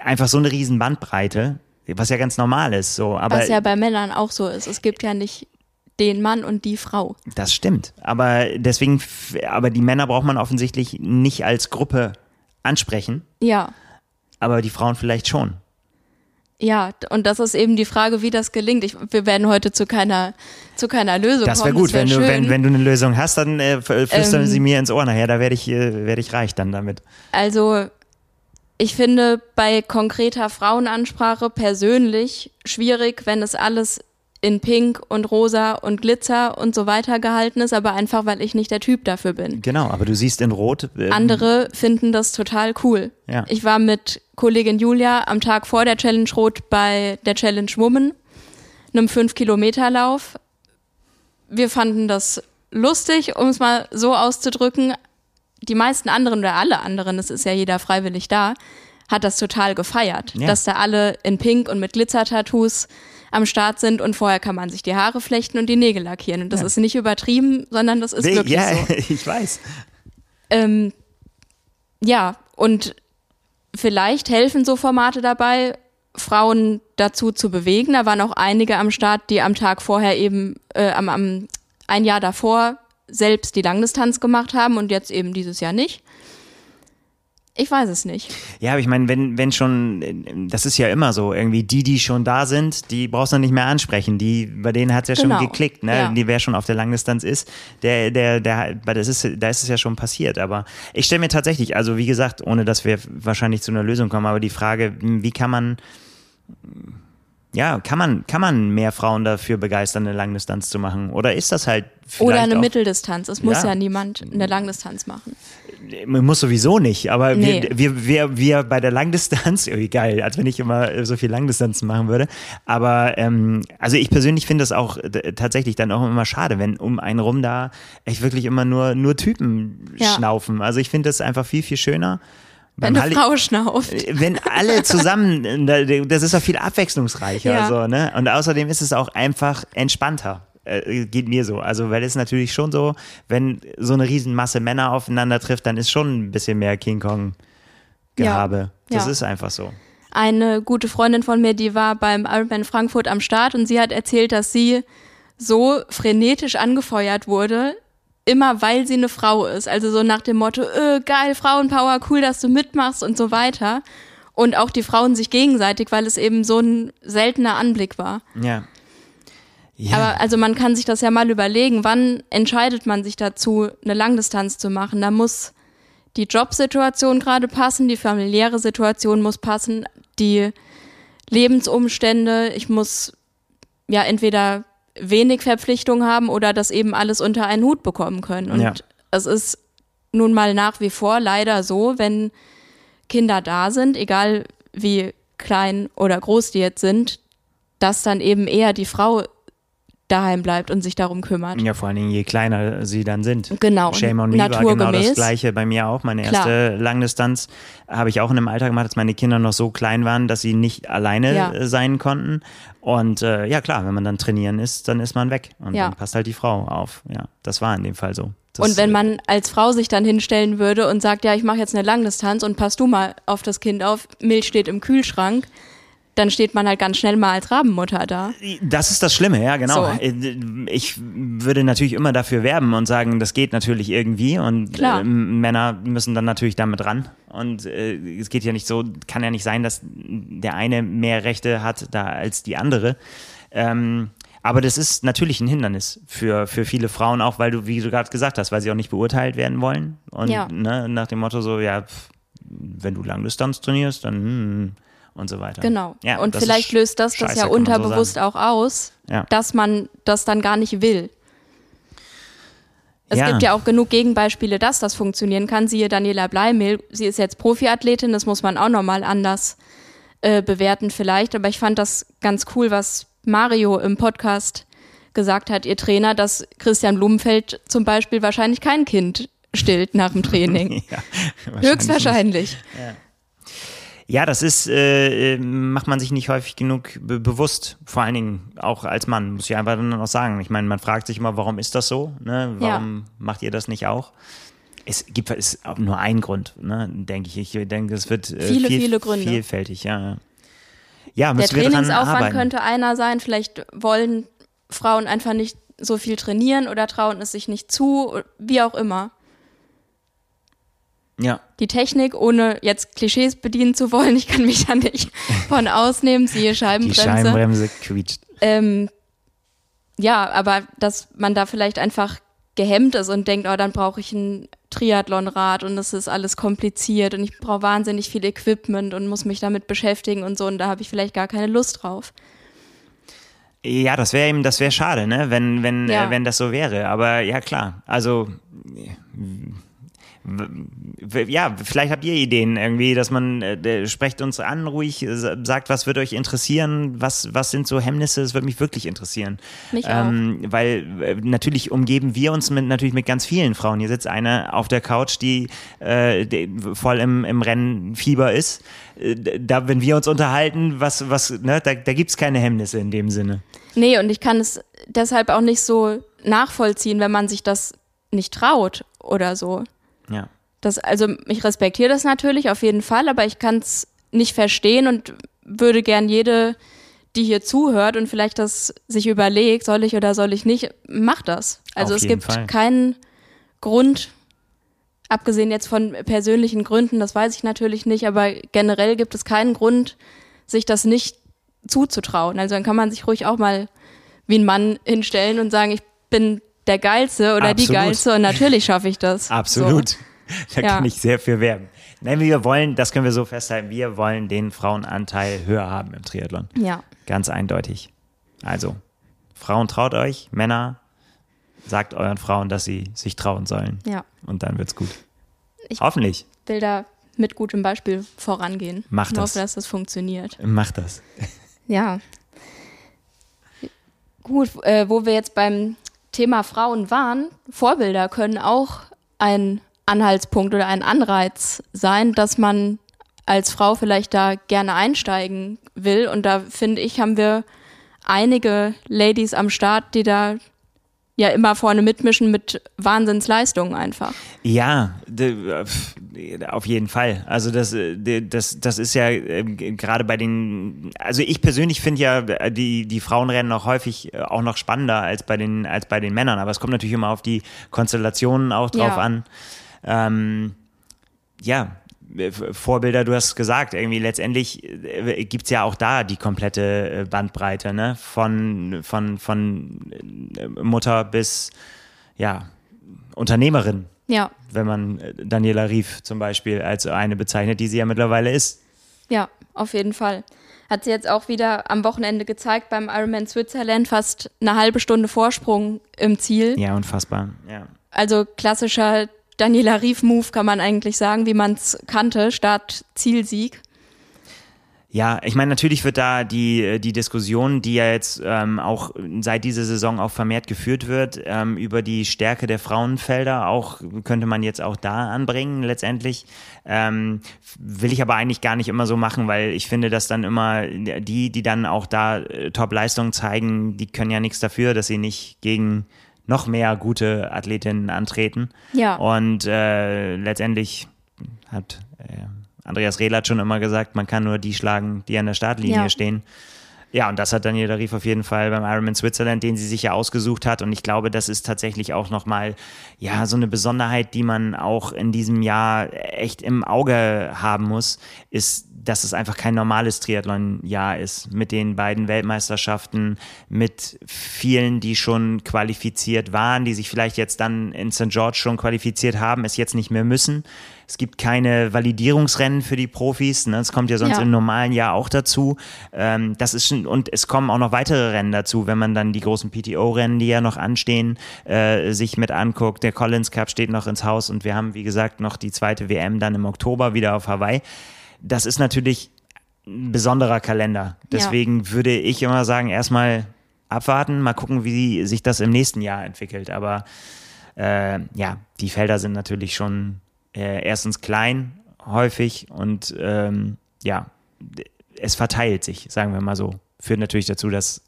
einfach so eine riesen Bandbreite, was ja ganz normal ist. So. Aber Was ja bei Männern auch so ist. Es gibt ja nicht den Mann und die Frau. Das stimmt. Aber deswegen, aber die Männer braucht man offensichtlich nicht als Gruppe ansprechen. Ja. Aber die Frauen vielleicht schon. Ja, und das ist eben die Frage, wie das gelingt. Ich, wir werden heute zu keiner, zu keiner Lösung das kommen. Wär gut. wär wenn gut, du, wenn, wenn du eine Lösung hast, dann äh, flüstern Ähm, sie mir ins Ohr nachher. Da werde ich, äh, werde ich reich dann damit. Also, ich finde bei konkreter Frauenansprache persönlich schwierig, wenn es alles in Pink und Rosa und Glitzer und so weiter gehalten ist, aber einfach, weil ich nicht der Typ dafür bin. Genau, aber du siehst in Rot. Äh, Andere finden das total cool. Ja. Ich war mit Kollegin Julia am Tag vor der Challenge Rot bei der Challenge Woman, einem 5-Kilometer-Lauf. Wir fanden das lustig, um es mal so auszudrücken. Die meisten anderen oder alle anderen, es ist ja jeder freiwillig da, hat das total gefeiert, Ja. dass da alle in Pink und mit Glitzer-Tattoos am Start sind und vorher kann man sich die Haare flechten und die Nägel lackieren. Und das Ja. ist nicht übertrieben, sondern das ist nee, wirklich ja, so. ich weiß. Ähm, ja, und vielleicht helfen so Formate dabei, Frauen dazu zu bewegen. Da waren auch einige am Start, die am Tag vorher eben, äh, am, am ein Jahr davor selbst die Langdistanz gemacht haben und jetzt eben dieses Jahr nicht. Ich weiß es nicht. Ja, aber ich meine, wenn, wenn schon, das ist ja immer so, irgendwie die, die schon da sind, die brauchst du nicht mehr ansprechen. Die, bei denen hat es ja Genau, schon geklickt, ne? ja. Die, wer schon auf der Langdistanz ist, der, der, der, das ist, da ist es ja schon passiert. Aber ich stelle mir tatsächlich, also wie gesagt, ohne dass wir wahrscheinlich zu einer Lösung kommen, aber die Frage, wie kann man, ja, kann man, kann man mehr Frauen dafür begeistern, eine Langdistanz zu machen? Oder ist das halt vielleicht Oder eine auch, Mitteldistanz. Es muss Ja. ja, niemand eine Langdistanz machen. Man muss sowieso nicht, aber Nee. wir, wir, wir, wir bei der Langdistanz, irgendwie geil, als wenn ich immer so viel Langdistanzen machen würde. Aber ähm, also ich persönlich finde das auch tatsächlich dann auch immer schade, wenn um einen rum da echt wirklich immer nur, nur Typen Ja. schnaufen. Also ich finde das einfach viel, viel schöner. Wenn eine Frau schnauft. wenn alle zusammen, da- das ist doch viel abwechslungsreicher. Ja. So, ne? Und außerdem ist es auch einfach entspannter. Äh, geht mir so. Also, weil es natürlich schon so, wenn so eine Riesenmasse Männer aufeinander trifft, dann ist schon ein bisschen mehr King Kong-Gehabe. Ja. Das Ja. ist einfach so. eine gute Freundin von mir, die war beim Ironman Frankfurt am Start und sie hat erzählt, dass sie so frenetisch angefeuert wurde, immer weil sie eine Frau ist. Also so nach dem Motto, äh, geil, Frauenpower, cool, dass du mitmachst und so weiter. Und auch die Frauen sich gegenseitig, weil es eben so ein seltener Anblick war. Ja. Ja. Aber also man kann sich das ja mal überlegen, wann entscheidet man sich dazu, eine Langdistanz zu machen? Da muss die Jobsituation gerade passen, die familiäre Situation muss passen, die Lebensumstände, ich muss ja entweder wenig Verpflichtung haben oder das eben alles unter einen Hut bekommen können. Und Ja. es ist nun mal nach wie vor leider so, wenn Kinder da sind, egal wie klein oder groß die jetzt sind, dass dann eben eher die Frau daheim bleibt und sich darum kümmert. ja, vor allen Dingen, je kleiner sie dann sind. Genau. Shame on me war genau das Naturgemäß. gleiche bei mir auch. Meine Klar. erste Langdistanz habe ich auch in einem Alter gemacht, als meine Kinder noch so klein waren, dass sie nicht alleine Ja. sein konnten. Und äh, ja klar, wenn man dann trainieren ist, dann ist man weg. Und Ja. dann passt halt die Frau auf. Ja, das war in dem Fall so. Das, Und wenn man als Frau sich dann hinstellen würde und sagt, ja, ich mache jetzt eine Langdistanz und pass du mal auf das Kind auf, Milch steht im Kühlschrank, dann steht man halt ganz schnell mal als Rabenmutter da. Das ist das Schlimme, ja, genau. So. Ich würde natürlich immer dafür werben und sagen, das geht natürlich irgendwie und Klar. äh, Männer müssen dann natürlich damit ran. Und äh, es geht ja nicht so, kann ja nicht sein, dass der eine mehr Rechte hat da als die andere. Ähm, aber das ist natürlich ein Hindernis für, für viele Frauen auch, weil du, wie du gerade gesagt hast, weil sie auch nicht beurteilt werden wollen. Und Ja. ne, nach dem Motto so, ja, pf, wenn du Langdistanz trainierst, dann hm, und so weiter. Genau. Ja, und das vielleicht löst das das scheiße, ja man so unterbewusst sagen. auch aus, Ja. dass man das dann gar nicht will. Es Ja. gibt ja auch genug Gegenbeispiele, dass das funktionieren kann. Siehe Daniela Bleimehl, sie ist jetzt Profiathletin, das muss man auch nochmal anders äh, bewerten vielleicht. Aber ich fand das ganz cool, was Mario im Podcast gesagt hat, ihr Trainer, dass Christian Blumenfeld zum Beispiel wahrscheinlich kein Kind stillt nach dem Training. Ja, wahrscheinlich Höchstwahrscheinlich. Ja, das ist, äh, äh, macht man sich nicht häufig genug be bewusst, vor allen Dingen auch als Mann, muss ich einfach dann auch sagen. Ich meine, man fragt sich immer, warum ist das so? Ne? Warum macht ihr das nicht auch? Es gibt es nur ein Grund, ne? denke ich. Ich denke, es wird äh, Viele, viel, viele Gründe. vielfältig, ja. ja. Ja, Der müssen dran Trainingsaufwand könnte einer sein. Vielleicht wollen Frauen einfach nicht so viel trainieren oder trauen es sich nicht zu, wie auch immer. Ja. Die Technik, ohne jetzt Klischees bedienen zu wollen, ich kann mich da nicht von ausnehmen, siehe Scheibenbremse. Die Scheibenbremse quietscht. Ähm, ja, aber dass man da vielleicht einfach gehemmt ist und denkt, oh, dann brauche ich ein Triathlonrad und das ist alles kompliziert und ich brauche wahnsinnig viel Equipment und muss mich damit beschäftigen und so und da habe ich vielleicht gar keine Lust drauf. Ja, das wäre eben, das wäre schade, ne, wenn, wenn, Ja. äh, wenn das so wäre. Aber ja, klar. Also, ja, vielleicht habt ihr Ideen irgendwie, dass man, äh, sprecht uns an, ruhig, äh, sagt, was würde euch interessieren, was, was sind so Hemmnisse, das würde mich wirklich interessieren. Mich ähm, Weil äh, natürlich umgeben wir uns mit, natürlich mit ganz vielen Frauen. Hier sitzt eine auf der Couch, die, äh, die voll im, im Rennfieber ist. Äh, Da, wenn wir uns unterhalten, was, was, ne, da, da gibt's keine Hemmnisse in dem Sinne. Nee, und ich kann es deshalb auch nicht so nachvollziehen, wenn man sich das nicht traut oder so. Ja. Das, also ich respektiere das natürlich auf jeden Fall, aber ich kann es nicht verstehen und würde gern jede, die hier zuhört und vielleicht das sich überlegt, soll ich oder soll ich nicht, mach das. Also Auf es gibt Fall. keinen Grund, abgesehen jetzt von persönlichen Gründen, das weiß ich natürlich nicht, aber generell gibt es keinen Grund, sich das nicht zuzutrauen. Also dann kann man sich ruhig auch mal wie ein Mann hinstellen und sagen, ich bin der Geilste oder die Absolut. Geilste und natürlich schaffe ich das. Absolut. So. Da Ja. kann ich sehr für werben. Nein, wir wollen, das können wir so festhalten, wir wollen den Frauenanteil höher haben im Triathlon. Ja. Ganz eindeutig. Also, Frauen traut euch, Männer sagt euren Frauen, dass sie sich trauen sollen. Ja. Und dann wird's gut. Ich- Hoffentlich. will da mit gutem Beispiel vorangehen. Mach Ich das. hoffe, dass das funktioniert. Macht das. Ja. Gut, äh, wo wir jetzt beim Thema Frauen waren, Vorbilder können auch ein Anhaltspunkt oder ein Anreiz sein, dass man als Frau vielleicht da gerne einsteigen will. Und da finde ich, haben wir einige Ladies am Start, die da ja immer vorne mitmischen mit Wahnsinnsleistungen einfach. Ja, pf, auf jeden Fall. Also das, äh, das, das ist ja ähm, gerade bei den, also ich persönlich finde ja äh, die, die Frauenrennen noch häufig äh, auch noch spannender als bei den, als bei den Männern. Aber es kommt natürlich immer auf die Konstellationen auch drauf Ja. an. Ähm, ja, äh, Vorbilder, du hast gesagt, irgendwie letztendlich äh, gibt's ja auch da die komplette äh, Bandbreite, ne? Von, von, von äh, Mutter bis ja, Unternehmerin Ja, wenn man äh, Daniela Rief zum Beispiel als eine bezeichnet, die sie ja mittlerweile ist. Ja, auf jeden Fall. Hat sie jetzt auch wieder am Wochenende gezeigt beim Ironman Switzerland, fast eine halbe Stunde Vorsprung im Ziel. Ja, unfassbar. Ja. Also klassischer Daniela Rief-Move kann man eigentlich sagen, wie man es kannte, Start-Zielsieg. Ja, ich meine, natürlich wird da die, äh, die Diskussion, die ja jetzt ähm, auch seit dieser Saison auch vermehrt geführt wird, ähm, über die Stärke der Frauenfelder, auch könnte man jetzt auch da anbringen letztendlich. Ähm, will ich aber eigentlich gar nicht immer so machen, weil ich finde, dass dann immer die, die dann auch da äh, Top-Leistungen zeigen, die können ja nichts dafür, dass sie nicht gegen noch mehr gute Athletinnen antreten. Ja. Und äh, letztendlich hat äh, Andreas Rehl hat schon immer gesagt, man kann nur die schlagen, die an der Startlinie Ja. stehen. Ja, und das hat Daniela Rief auf jeden Fall beim Ironman Switzerland, den sie sich ja ausgesucht hat. Und ich glaube, das ist tatsächlich auch nochmal, ja, so eine Besonderheit, die man auch in diesem Jahr echt im Auge haben muss, ist, dass es einfach kein normales Triathlon-Jahr ist. Mit den beiden Weltmeisterschaften, mit vielen, die schon qualifiziert waren, die sich vielleicht jetzt dann in St. George schon qualifiziert haben, es jetzt nicht mehr müssen. Es gibt keine Validierungsrennen für die Profis. Ne? Das kommt ja sonst Ja. im normalen Jahr auch dazu. Ähm, das ist schon, und es kommen auch noch weitere Rennen dazu, wenn man dann die großen PTO-Rennen, die ja noch anstehen, äh, sich mit anguckt. Der Collins Cup steht noch ins Haus und wir haben, wie gesagt, noch die zweite WM dann im Oktober wieder auf Hawaii. Das ist natürlich ein besonderer Kalender. Deswegen würde ich immer sagen, erstmal abwarten, mal gucken, wie sich das im nächsten Jahr entwickelt. Aber äh, ja, die Felder sind natürlich schon äh, erstens klein, häufig und ähm, ja, es verteilt sich, sagen wir mal so. Führt natürlich dazu, dass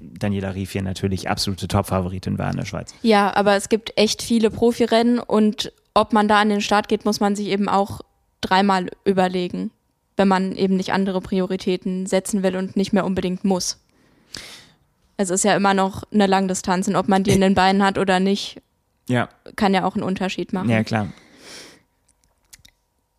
Daniela Rief hier natürlich absolute Top-Favoritin war in der Schweiz. Ja, aber es gibt echt viele Profirennen und ob man da an den Start geht, muss man sich eben auch dreimal überlegen, wenn man eben nicht andere Prioritäten setzen will und nicht mehr unbedingt muss. Es ist ja immer noch eine Langdistanz und ob man die in den Beinen hat oder nicht, Ja, kann ja auch einen Unterschied machen. ja klar.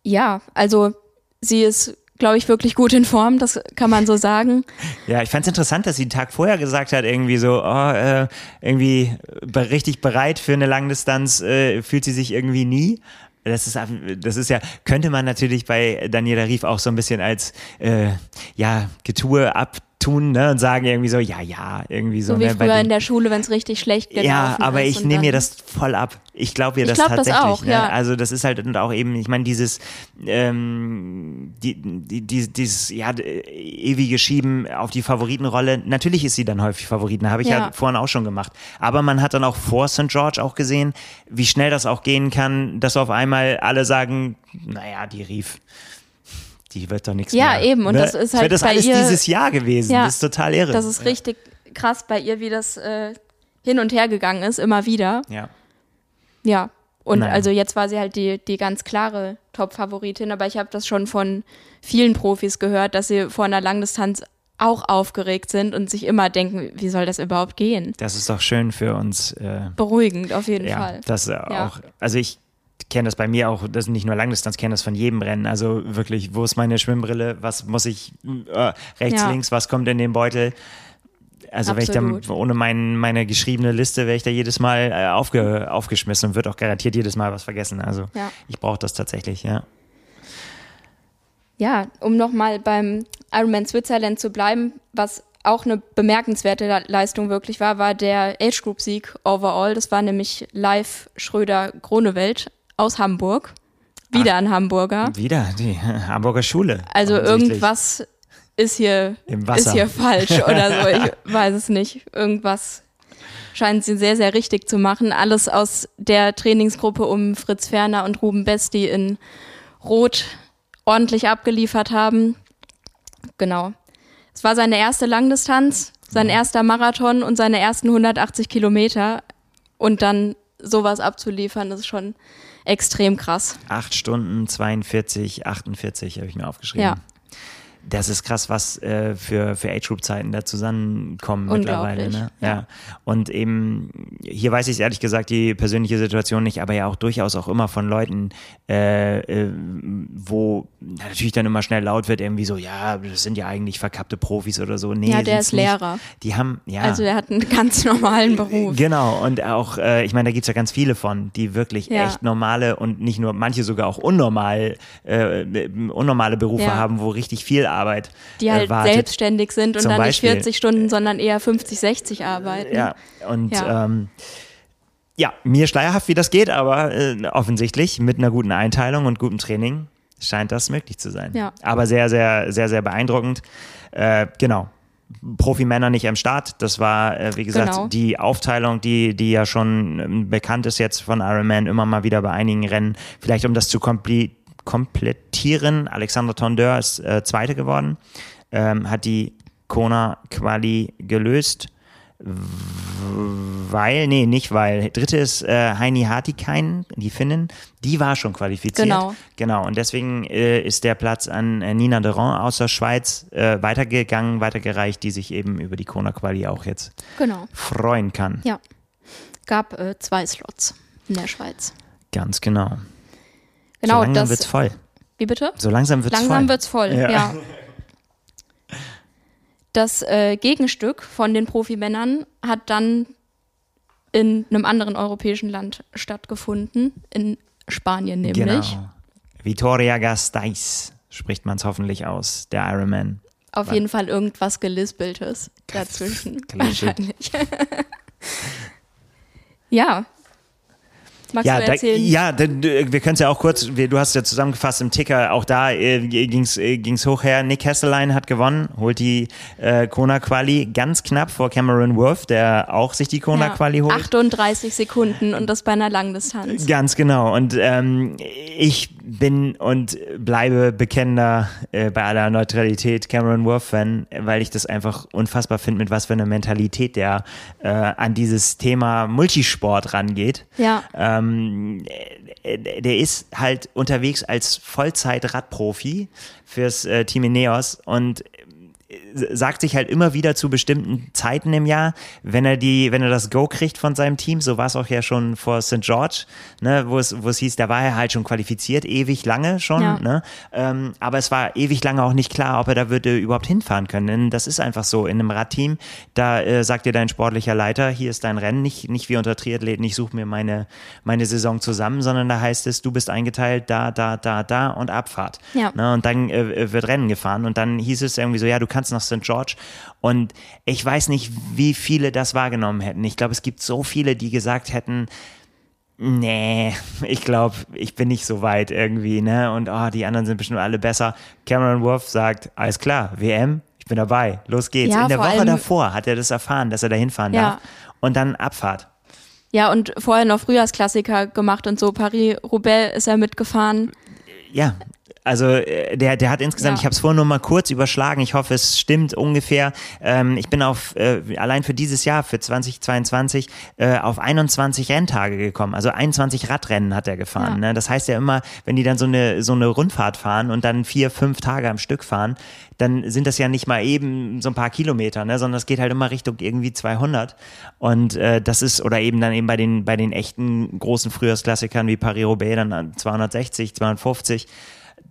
Ja, also sie ist, glaube ich, wirklich gut in Form, das kann man so sagen. Ja, ich fand es interessant, dass sie einen Tag vorher gesagt hat, irgendwie so, oh, äh, irgendwie be richtig bereit für eine Langdistanz äh, fühlt sie sich irgendwie nie. Das ist, das ist ja, könnte man natürlich bei Daniela Rief auch so ein bisschen als äh, ja, Getue abtun ne, und sagen irgendwie so, ja, ja, irgendwie so. So wie ne, früher den- in der Schule, wenn es richtig schlecht gelaufen ja, aber ich nehme mir das voll ab. Ich glaube ihr das glaub das tatsächlich. auch, ne? ja. Also das ist halt und auch eben, ich meine, dieses, ähm, die, die, die, dieses ja, ewige Schieben auf die Favoritenrolle. Natürlich ist sie dann häufig Favoriten, habe ich ja. Ja. vorhin auch schon gemacht. Aber man hat dann auch vor St. George auch gesehen, wie schnell das auch gehen kann, dass auf einmal alle sagen, naja, die rief. Die wird doch nichts Ja, mehr. eben, und ne? das ist halt das bei alles ihr- dieses Jahr gewesen. Ja, das ist total irre. Das ist richtig krass bei ihr, wie das äh, hin und her gegangen ist, immer wieder. Ja. Ja. Und Naja. also jetzt war sie halt die, die ganz klare Top-Favoritin, aber ich habe das schon von vielen Profis gehört, dass sie vor einer Langdistanz auch aufgeregt sind und sich immer denken, wie soll das überhaupt gehen? Das ist doch schön für uns. Äh, Beruhigend auf jeden ja, Fall. das äh, auch. Also ich kenne das bei mir auch, das ist nicht nur Langdistanz, kenne das von jedem Rennen. Also wirklich, wo ist meine Schwimmbrille? Was muss ich äh, rechts, Ja. links? Was kommt in den Beutel? Also wenn ich dann ohne mein, meine geschriebene Liste wäre ich da jedes Mal äh, aufge, aufgeschmissen und würde auch garantiert jedes Mal was vergessen. Also Ja. ich brauche das tatsächlich, ja. Ja, um nochmal beim Ironman Switzerland zu bleiben, was auch eine bemerkenswerte Le- Leistung wirklich war, war der Age Group Sieg overall. Das war nämlich Live Schröder Gronewelt aus Hamburg. Wieder ein Hamburger. Wieder die Hamburger Schule. Also irgendwas ist hier, ist hier falsch oder so. Ich weiß es nicht. Irgendwas scheint sie sehr, sehr richtig zu machen. Alles aus der Trainingsgruppe um Fritz Ferner und Ruben Best, die in Rot ordentlich abgeliefert haben. Genau. Es war seine erste Langdistanz, sein erster Marathon und seine ersten 180 Kilometer. Und dann sowas abzuliefern, ist schon extrem krass. 8 Stunden 42, 48 habe ich mir aufgeschrieben. Ja. Das ist krass, was äh, für, für Age-Group-Zeiten da zusammenkommen mittlerweile. Ne? Ja. Und eben, hier weiß ich ehrlich gesagt die persönliche Situation nicht, aber ja auch durchaus auch immer von Leuten, äh, äh, wo natürlich dann immer schnell laut wird, irgendwie so, ja, das sind ja eigentlich verkappte Profis oder so. Nee, Ja, der ist nicht. Lehrer. Die haben, ja. Also er hat einen ganz normalen Beruf. Genau, und auch, äh, ich meine, da gibt's ja ganz viele von, die wirklich Ja. echt normale und nicht nur, manche sogar auch unnormal, äh, unnormale Berufe Ja. haben, wo richtig viel Arbeit die halt äh, wartet. selbstständig sind und Zum dann Beispiel. nicht 40 Stunden, sondern eher 50, 60 arbeiten. Ja, und Ja. Ähm, ja, mir schleierhaft, wie das geht, aber äh, offensichtlich mit einer guten Einteilung und gutem Training scheint das möglich zu sein. Ja. Aber sehr, sehr, sehr, sehr beeindruckend. Äh, genau. Profimänner nicht am Start. Das war, äh, wie gesagt, Genau. die Aufteilung, die, die ja schon ähm, bekannt ist jetzt von Ironman, immer mal wieder bei einigen Rennen. Vielleicht um das zu kompli komplettieren. Alexander Tondeur ist äh, Zweite geworden, ähm, hat die Kona Quali gelöst weil, nee, nicht weil. Dritte ist äh, Heini Hartikainen, die Finnin, die war schon qualifiziert. Genau. Genau, und deswegen äh, ist der Platz an äh, Nina Deron aus der Schweiz äh, weitergegangen, weitergereicht, die sich eben über die Kona Quali auch jetzt Genau. freuen kann. Ja. Gab äh, zwei Slots in der Schweiz. Ganz genau. Genau, so langsam das. wird's voll. Wie bitte? So langsam wird's voll. Langsam wird's voll, Ja. ja. Das äh, Gegenstück von den Profimännern hat dann in einem anderen europäischen Land stattgefunden, in Spanien nämlich. Genau. Vitoria Gasteiz spricht man es hoffentlich aus, der Ironman. Auf jeden Fall irgendwas Gelispeltes dazwischen. Wahrscheinlich. ja. Magst Ja, du da, erzählen? ja da, d- wir können es ja auch kurz, wir, du hast ja zusammengefasst im Ticker, auch da äh, ging es äh, ging's hoch her. Nick Hesselein hat gewonnen, holt die äh, Kona-Quali ganz knapp vor Cameron Worth, der auch sich die Kona-Quali holt. 38 Sekunden und das bei einer Langdistanz. Ganz genau. Und ähm, ich bin und bleibe bekennender äh, bei aller Neutralität Cameron Worth-Fan, weil ich das einfach unfassbar finde, mit was für einer Mentalität der äh, an dieses Thema Multisport rangeht. Ja. Ähm, äh, der ist halt unterwegs als Vollzeit-Radprofi fürs äh, Team Ineos und sagt sich halt immer wieder zu bestimmten Zeiten im Jahr, wenn er die, wenn er das Go kriegt von seinem Team, so war es auch ja schon vor St. George, ne, wo es, wo es hieß, da war er halt schon qualifiziert, ewig lange schon, ja. ne, ähm, aber es war ewig lange auch nicht klar, ob er da würde überhaupt hinfahren können, denn das ist einfach so, in einem Radteam, da äh, sagt dir dein sportlicher Leiter, hier ist dein Rennen, nicht, nicht wie unter Triathleten, ich suche mir meine, meine Saison zusammen, sondern da heißt es, du bist eingeteilt, da, da, da, da und Abfahrt, ja. ne, und dann äh, wird Rennen gefahren und dann hieß es irgendwie so, ja, du kannst nach St. George. Und ich weiß nicht, wie viele das wahrgenommen hätten. Ich glaube, es gibt so viele, die gesagt hätten, Nee, ich glaube, ich bin nicht so weit irgendwie, ne? Und oh, die anderen sind bestimmt alle besser. Cameron Wolf sagt, alles klar, WM, ich bin dabei, los geht's. Ja, In der Woche davor hat er das erfahren, dass er da hinfahren ja. darf. Und dann Abfahrt. Ja, und vorher noch Frühjahrsklassiker gemacht und so. Paris-Roubaix ist er mitgefahren. Ja, also äh, der, der hat insgesamt, ja. ich habe es vorhin nur mal kurz überschlagen, ich hoffe, es stimmt ungefähr. Ähm, ich bin auf äh, allein für dieses Jahr, für 2022, äh, auf 21 Renntage gekommen. Also 21 Radrennen hat er gefahren. Ja. Ne? Das heißt ja immer, wenn die dann so eine, so eine Rundfahrt fahren und dann vier, fünf Tage am Stück fahren, dann sind das ja nicht mal eben so ein paar Kilometer, ne? sondern es geht halt immer Richtung irgendwie 200. Und äh, das ist, oder eben dann eben bei den, bei den echten großen Frühjahrsklassikern wie Paris-Roubaix dann 260, 250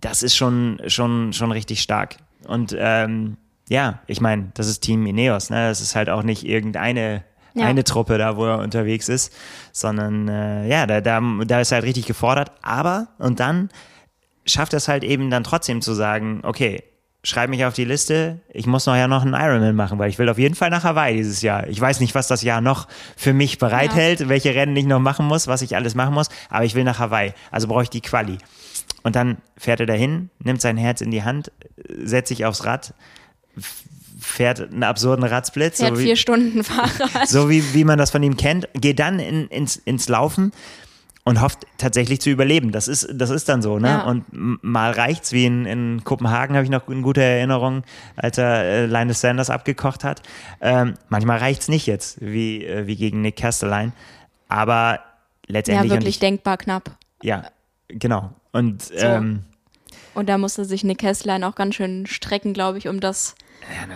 das ist schon, schon, schon richtig stark. Und ähm, ja, ich meine, das ist Team Ineos, ne? Das ist halt auch nicht irgendeine ja. eine Truppe da, wo er unterwegs ist, sondern äh, ja, da, da, da ist er halt richtig gefordert. Aber, und dann schafft er es halt eben dann trotzdem zu sagen, okay, schreib mich auf die Liste, ich muss noch ja noch einen Ironman machen, weil ich will auf jeden Fall nach Hawaii dieses Jahr. Ich weiß nicht, was das Jahr noch für mich bereithält, ja. welche Rennen ich noch machen muss, was ich alles machen muss, aber ich will nach Hawaii. Also brauche ich die Quali. Und dann fährt er dahin, nimmt sein Herz in die Hand, setzt sich aufs Rad, fährt einen absurden Radsplit. Fährt so wie, vier Stunden Fahrrad. So wie, wie man das von ihm kennt, geht dann in, ins, ins Laufen und hofft tatsächlich zu überleben. Das ist, das ist dann so, ne? Ja. Und mal reicht's, wie in, in Kopenhagen habe ich noch eine gute Erinnerung, als er äh, Linus Sanders abgekocht hat. Ähm, manchmal reicht's nicht jetzt, wie, äh, wie gegen Nick Castelline. Aber letztendlich. Ja, wirklich ich, denkbar knapp. Ja, genau. Und, so. ähm, und da musste sich Nick Kesslein auch ganz schön strecken, glaube ich, um das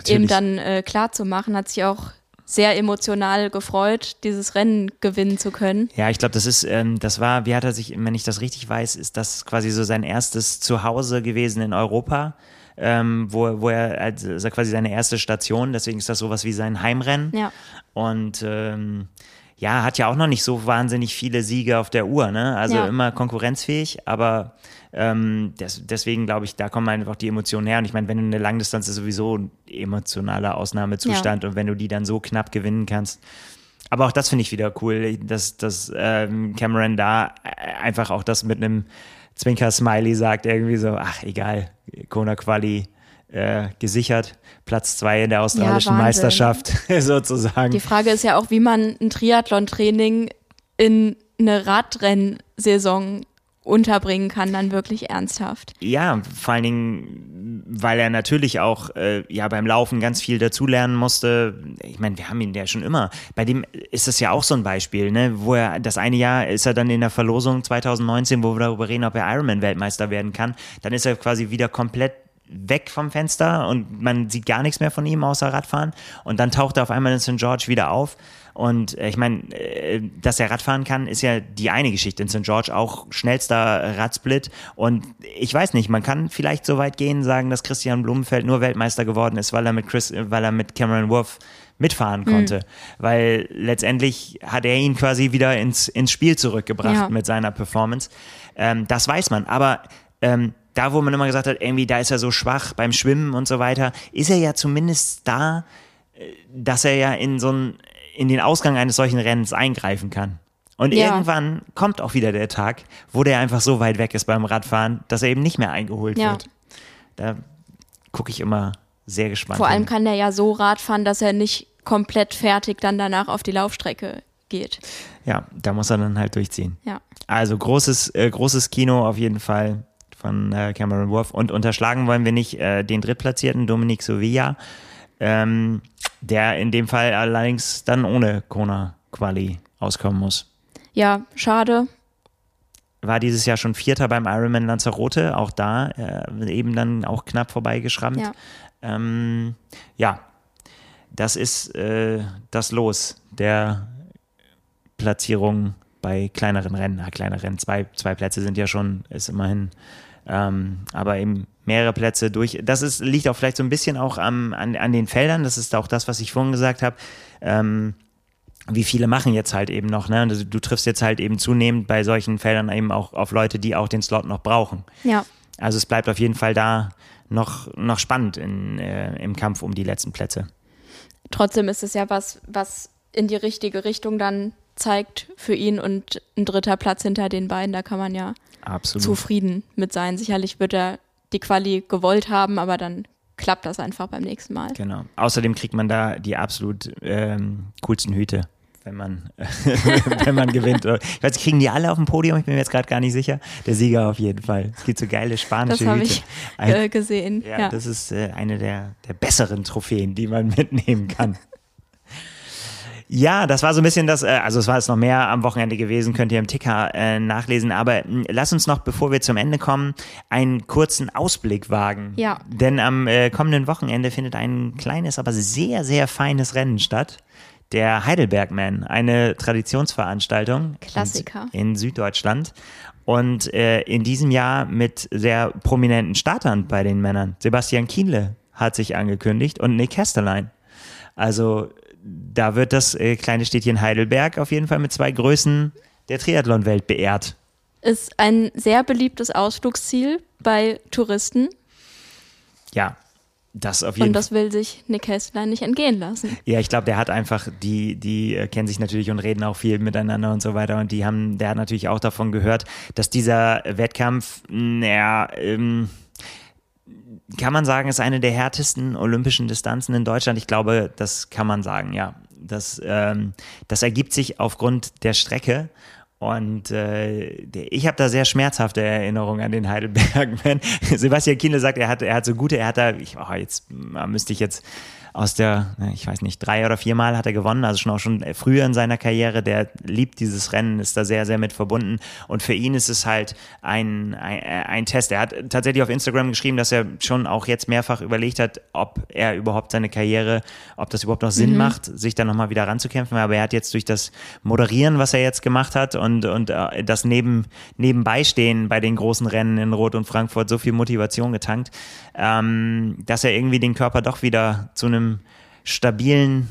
ja, eben dann äh, klar zu machen. Hat sich auch sehr emotional gefreut, dieses Rennen gewinnen zu können. Ja, ich glaube, das ist, ähm, das war, wie hat er sich, wenn ich das richtig weiß, ist das quasi so sein erstes Zuhause gewesen in Europa. Ähm, wo, wo er, also quasi seine erste Station, deswegen ist das sowas wie sein Heimrennen. Ja. Und ähm, ja, hat ja auch noch nicht so wahnsinnig viele Siege auf der Uhr, ne? Also ja. immer konkurrenzfähig, aber ähm, des, deswegen glaube ich, da kommen einfach die Emotionen her. Und ich meine, wenn du eine Langdistanz ist sowieso ein emotionaler Ausnahmezustand ja. und wenn du die dann so knapp gewinnen kannst. Aber auch das finde ich wieder cool, dass, dass ähm, Cameron da einfach auch das mit einem Zwinker-Smiley sagt, irgendwie so, ach egal, Kona Quali, äh, gesichert. Platz zwei in der australischen ja, Meisterschaft sozusagen. Die Frage ist ja auch, wie man ein Triathlon-Training in eine Radrennsaison unterbringen kann, dann wirklich ernsthaft. Ja, vor allen Dingen, weil er natürlich auch äh, ja beim Laufen ganz viel dazulernen musste. Ich meine, wir haben ihn ja schon immer. Bei dem ist das ja auch so ein Beispiel, ne? Wo er das eine Jahr ist er dann in der Verlosung 2019, wo wir darüber reden, ob er Ironman-Weltmeister werden kann. Dann ist er quasi wieder komplett weg vom Fenster und man sieht gar nichts mehr von ihm außer Radfahren. Und dann taucht er auf einmal in St. George wieder auf. Und äh, ich meine, äh, dass er Radfahren kann, ist ja die eine Geschichte. In St. George auch schnellster Radsplit. Und ich weiß nicht, man kann vielleicht so weit gehen, sagen, dass Christian Blumenfeld nur Weltmeister geworden ist, weil er mit Chris, weil er mit Cameron Wolf mitfahren konnte. Mhm. Weil letztendlich hat er ihn quasi wieder ins, ins Spiel zurückgebracht ja. mit seiner Performance. Ähm, das weiß man. Aber ähm, da, wo man immer gesagt hat, irgendwie, da ist er so schwach beim Schwimmen und so weiter, ist er ja zumindest da, äh, dass er ja in so ein, in den Ausgang eines solchen Rennens eingreifen kann. Und ja. irgendwann kommt auch wieder der Tag, wo der einfach so weit weg ist beim Radfahren, dass er eben nicht mehr eingeholt ja. wird. Da gucke ich immer sehr gespannt. Vor allem hin. kann der ja so Radfahren, dass er nicht komplett fertig dann danach auf die Laufstrecke geht. Ja, da muss er dann halt durchziehen. Ja. Also großes, äh, großes Kino auf jeden Fall von äh, Cameron Wolf. Und unterschlagen wollen wir nicht äh, den drittplatzierten Dominic Sovilla, ähm, der in dem Fall allerdings dann ohne Kona-Quali auskommen muss. Ja, schade. War dieses Jahr schon Vierter beim Ironman Lanzarote, auch da äh, eben dann auch knapp vorbeigeschrammt. Ja. Ähm, ja, das ist äh, das Los der Platzierung bei kleineren Rennen. Ja, kleinere Rennen, zwei, zwei Plätze sind ja schon, ist immerhin. Ähm, aber eben mehrere Plätze durch. Das ist, liegt auch vielleicht so ein bisschen auch am, an, an den Feldern. Das ist auch das, was ich vorhin gesagt habe. Ähm, wie viele machen jetzt halt eben noch, ne? Du, du triffst jetzt halt eben zunehmend bei solchen Feldern eben auch auf Leute, die auch den Slot noch brauchen. Ja. Also es bleibt auf jeden Fall da noch, noch spannend in, äh, im Kampf um die letzten Plätze. Trotzdem ist es ja was, was in die richtige Richtung dann zeigt für ihn und ein dritter Platz hinter den beiden, da kann man ja Absolut. zufrieden mit sein. Sicherlich wird er die Quali gewollt haben, aber dann klappt das einfach beim nächsten Mal. Genau. Außerdem kriegt man da die absolut ähm, coolsten Hüte, wenn man, wenn man gewinnt. Ich weiß, kriegen die alle auf dem Podium? Ich bin mir jetzt gerade gar nicht sicher. Der Sieger auf jeden Fall. Es gibt so geile spanische Das habe Hüte. ich äh, gesehen. ja, Ja, das ist äh, eine der, der besseren Trophäen, die man mitnehmen kann. Ja, das war so ein bisschen das, äh, also es war jetzt noch mehr am Wochenende gewesen, könnt ihr im Ticker äh, nachlesen. Aber mh, lass uns noch, bevor wir zum Ende kommen, einen kurzen Ausblick wagen. Ja. Denn am äh, kommenden Wochenende findet ein kleines, aber sehr, sehr feines Rennen statt. Der Heidelbergman, eine Traditionsveranstaltung Klassiker. in, in Süddeutschland. Und äh, in diesem Jahr mit sehr prominenten Startern bei den Männern. Sebastian Kienle hat sich angekündigt und Nick Hesterlein. Also da wird das äh, kleine Städtchen Heidelberg auf jeden Fall mit zwei Größen der Triathlon-Welt beehrt. ist ein sehr beliebtes Ausflugsziel bei Touristen Ja, das auf jeden und Fall. das will sich Nick Hesslein nicht entgehen lassen. Ja, ich glaube, der hat einfach, die, die äh, kennen sich natürlich und reden auch viel miteinander und so weiter. Und die haben, der hat natürlich auch davon gehört, dass dieser Wettkampf, naja, ähm, kann man sagen, ist eine der härtesten olympischen Distanzen in Deutschland. Ich glaube, das kann man sagen, ja. Das, ähm, das ergibt sich aufgrund der Strecke. Und äh, ich habe da sehr schmerzhafte Erinnerungen an den Heidelbergman. Sebastian Kienle sagt, er hat, er hat so gute, er hat da, ich, oh, jetzt müsste ich jetzt aus der, ich weiß nicht, drei oder viermal hat er gewonnen, also schon auch schon früher in seiner Karriere. Der liebt dieses Rennen, ist da sehr, sehr mit verbunden. Und für ihn ist es halt ein, ein, ein Test. Er hat tatsächlich auf Instagram geschrieben, dass er schon auch jetzt mehrfach überlegt hat, ob er überhaupt seine Karriere, ob das überhaupt noch Sinn macht, sich da nochmal wieder ranzukämpfen. Aber er hat jetzt durch das Moderieren, was er jetzt gemacht hat und, und äh, das neben, Nebenbeistehen bei den großen Rennen in Rot und Frankfurt so viel Motivation getankt, ähm, dass er irgendwie den Körper doch wieder zu einem stabilen,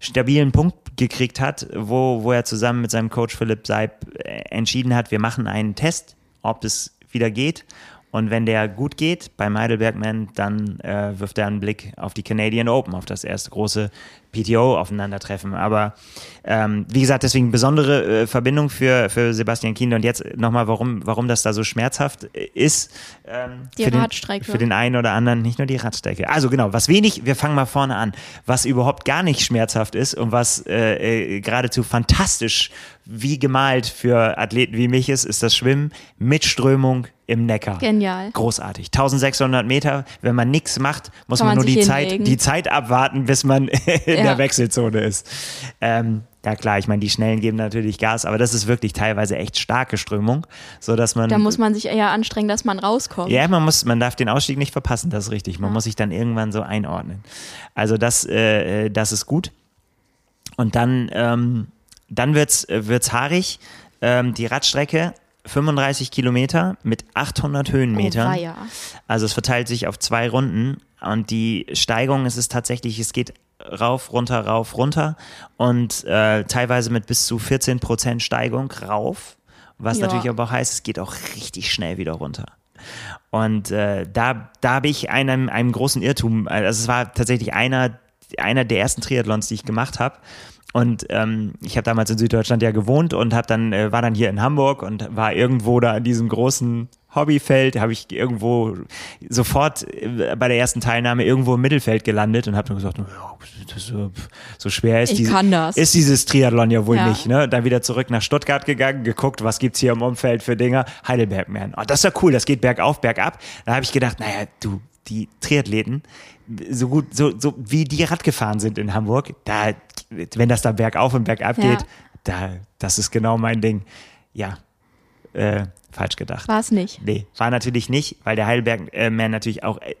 stabilen Punkt gekriegt hat, wo, wo er zusammen mit seinem Coach Philipp Seib äh, entschieden hat, wir machen einen Test, ob das wieder geht. Und wenn der gut geht beim Heidelbergman, dann äh, wirft er einen Blick auf die Canadian Open, auf das erste große PTO-Aufeinandertreffen. Aber ähm, wie gesagt, deswegen besondere äh, Verbindung für, für Sebastian Kienle. Und jetzt nochmal, warum, warum das da so schmerzhaft ist. Ähm, Die für den, Radstrecke. Für den einen oder anderen, nicht nur die Radstrecke. Also genau, was wenig, wir fangen mal vorne an, was überhaupt gar nicht schmerzhaft ist und was äh, äh, geradezu fantastisch wie gemalt für Athleten wie mich ist, ist das Schwimmen mit Strömung im Neckar. Genial. Großartig. 1600 Meter, wenn man nichts macht, muss Kann man, nur die Zeit, die Zeit abwarten, bis man in Ja. der Wechselzone ist. Ähm, ja klar, ich meine, die Schnellen geben natürlich Gas, aber das ist wirklich teilweise echt starke Strömung, so dass man Da muss man sich eher anstrengen, dass man rauskommt. ja, man muss, man darf den Ausstieg nicht verpassen, das ist richtig. Man muss sich dann irgendwann so einordnen. Also das, äh, das ist gut. Und dann, ähm, dann wird's, äh, wird's haarig. Ähm, die Radstrecke 35 Kilometer mit 800 Höhenmetern. Oh, weia. Also es verteilt sich auf zwei Runden und die Steigung es ist tatsächlich, es geht rauf, runter, rauf, runter und äh, teilweise mit bis zu 14 Prozent Steigung rauf, was Ja. natürlich aber auch heißt, es geht auch richtig schnell wieder runter. Und äh, da, da habe ich einem, einem großen Irrtum, also es war tatsächlich einer, einer der ersten Triathlons, die ich gemacht habe. Und ähm, ich habe damals in Süddeutschland ja gewohnt und hab dann äh, war dann hier in Hamburg und war irgendwo da an diesem großen Hobbyfeld, habe ich irgendwo sofort äh, bei der ersten Teilnahme irgendwo im Mittelfeld gelandet und habe dann gesagt, ja, das, so, so schwer ist, diese, ist dieses Triathlon ja wohl Ja. nicht. Ne? Dann wieder zurück nach Stuttgart gegangen, geguckt, was gibt's hier im Umfeld für Dinger. Heidelbergman. Oh, das ist ja cool, das geht bergauf, bergab. Da habe ich gedacht, naja, du, die Triathleten, so gut, so, so wie die Rad gefahren sind in Hamburg, da, wenn das da bergauf und bergab Ja. geht, da, das ist genau mein Ding. Ja, äh, falsch gedacht. War es nicht. Nee, war natürlich nicht, weil der Heidelberg-Man natürlich auch äh,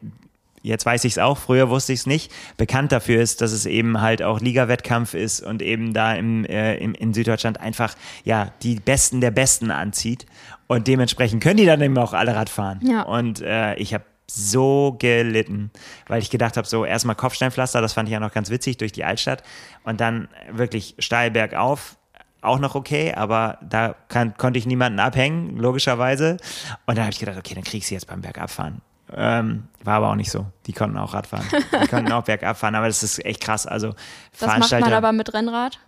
Jetzt weiß ich es auch, früher wusste ich es nicht. Bekannt dafür ist, dass es eben halt auch Liga-Wettkampf ist und eben da im, äh, im, in Süddeutschland einfach ja die Besten der Besten anzieht. Und dementsprechend können die dann eben auch alle Rad fahren. Ja. Und äh, ich habe so gelitten, weil ich gedacht habe, so erstmal Kopfsteinpflaster, das fand ich ja noch ganz witzig durch die Altstadt und dann wirklich steil bergauf, auch noch okay, aber da kann, konnte ich niemanden abhängen, logischerweise. Und dann habe ich gedacht, okay, dann krieg ich sie jetzt beim Bergabfahren. Ähm, war aber auch nicht so. Die konnten auch Radfahren. Die konnten auch bergab fahren, aber das ist echt krass. Also Das macht man aber mit Rennrad.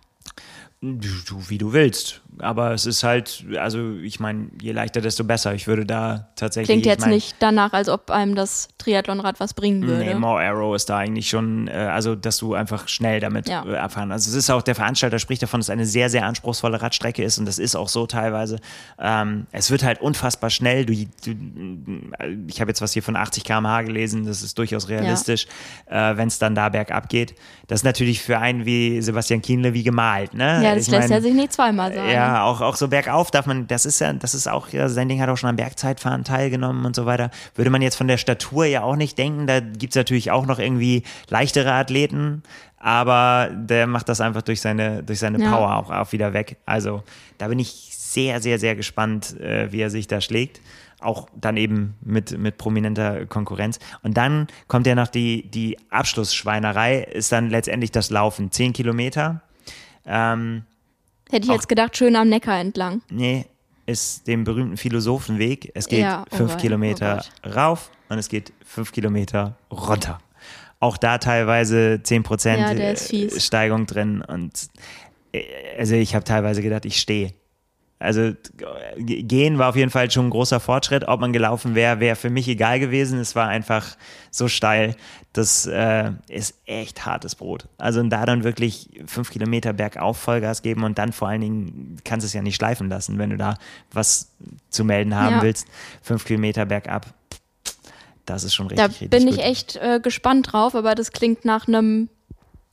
Du, wie du willst. Aber es ist halt, also ich meine, je leichter, desto besser. Ich würde da tatsächlich. Klingt jetzt ich mein, nicht danach, als ob einem das Triathlonrad was bringen würde. Nee, More Arrow ist da eigentlich schon, äh, also dass du einfach schnell damit Ja. äh, abfahren. Also es ist auch, der Veranstalter spricht davon, dass es eine sehr, sehr anspruchsvolle Radstrecke ist und das ist auch so teilweise. Ähm, es wird halt unfassbar schnell. Du, du, ich habe jetzt was hier von 80 km/h gelesen, das ist durchaus realistisch, äh, wenn es dann da bergab geht. Das ist natürlich für einen wie Sebastian Kienle wie gemalt, ne? Ja, das Ich lässt mein, er sich nicht zweimal sagen. ja, auch, auch so bergauf darf man, das ist ja, das ist auch, ja, sein Ding hat auch schon am Bergzeitfahren teilgenommen und so weiter. Würde man jetzt von der Statur ja auch nicht denken, da gibt's natürlich auch noch irgendwie leichtere Athleten, aber der macht das einfach durch seine, durch seine Ja. Power auch, auch wieder weg. Also da bin ich sehr, sehr, sehr gespannt, äh, wie er sich da schlägt. Auch dann eben mit, mit prominenter Konkurrenz. Und dann kommt ja noch die, die Abschlussschweinerei, ist dann letztendlich das Laufen. Zehn Kilometer. Ähm, Hätte ich jetzt gedacht, schön am Neckar entlang. Nee, ist dem berühmten Philosophenweg. Es geht Ja, oh fünf wei, Kilometer oh rauf und es geht fünf Kilometer runter. Auch da teilweise 10% Ja, äh, Steigung drin. Und äh, also ich habe teilweise gedacht, ich stehe. Also gehen war auf jeden Fall schon ein großer Fortschritt. Ob man gelaufen wäre, wäre für mich egal gewesen. Es war einfach so steil. Das äh, ist echt hartes Brot. Also und da dann wirklich fünf Kilometer bergauf Vollgas geben und dann vor allen Dingen kannst du es ja nicht schleifen lassen, wenn du da was zu melden haben Ja. willst. Fünf Kilometer bergab. Das ist schon richtig, Da richtig bin ich gut. echt äh, gespannt drauf, aber das klingt nach einem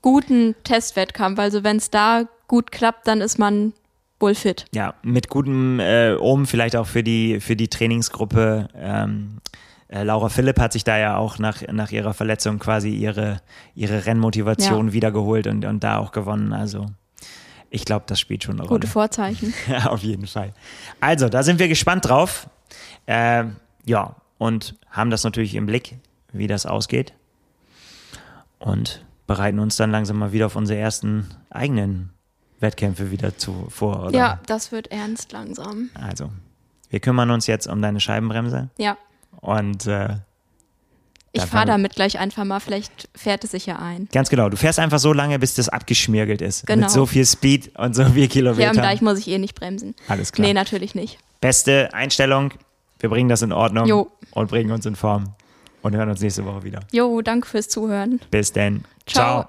guten Testwettkampf. Also wenn es da gut klappt, dann ist man wohl fit. Ja, mit gutem äh, Ohm vielleicht auch für die, für die Trainingsgruppe. Ähm, äh, Laura Philipp hat sich da ja auch nach, nach ihrer Verletzung quasi ihre, ihre Rennmotivation Ja. wiedergeholt und, und da auch gewonnen. Also ich glaube, das spielt schon eine Gute Rolle. Vorzeichen. Ja, auf jeden Fall. Also, da sind wir gespannt drauf. Ähm, ja, und haben das natürlich im Blick, wie das ausgeht. Und bereiten uns dann langsam mal wieder auf unsere ersten eigenen Wettkämpfe wieder zu, vor. Oder? Ja, das wird ernst langsam. Also, wir kümmern uns jetzt um deine Scheibenbremse Ja, und äh, ich fahre damit gleich einfach mal. Vielleicht fährt es sich ja ein. ganz genau, du fährst einfach so lange, bis das abgeschmirgelt ist. Genau. Mit so viel Speed und so viel Hier am Kilometern. Deich muss ich eh nicht bremsen. Alles klar. Nee, natürlich nicht. Beste Einstellung, wir bringen das in Ordnung Jo. und bringen uns in Form und hören uns nächste Woche wieder. Jo, danke fürs Zuhören. Bis denn. Ciao. Ciao.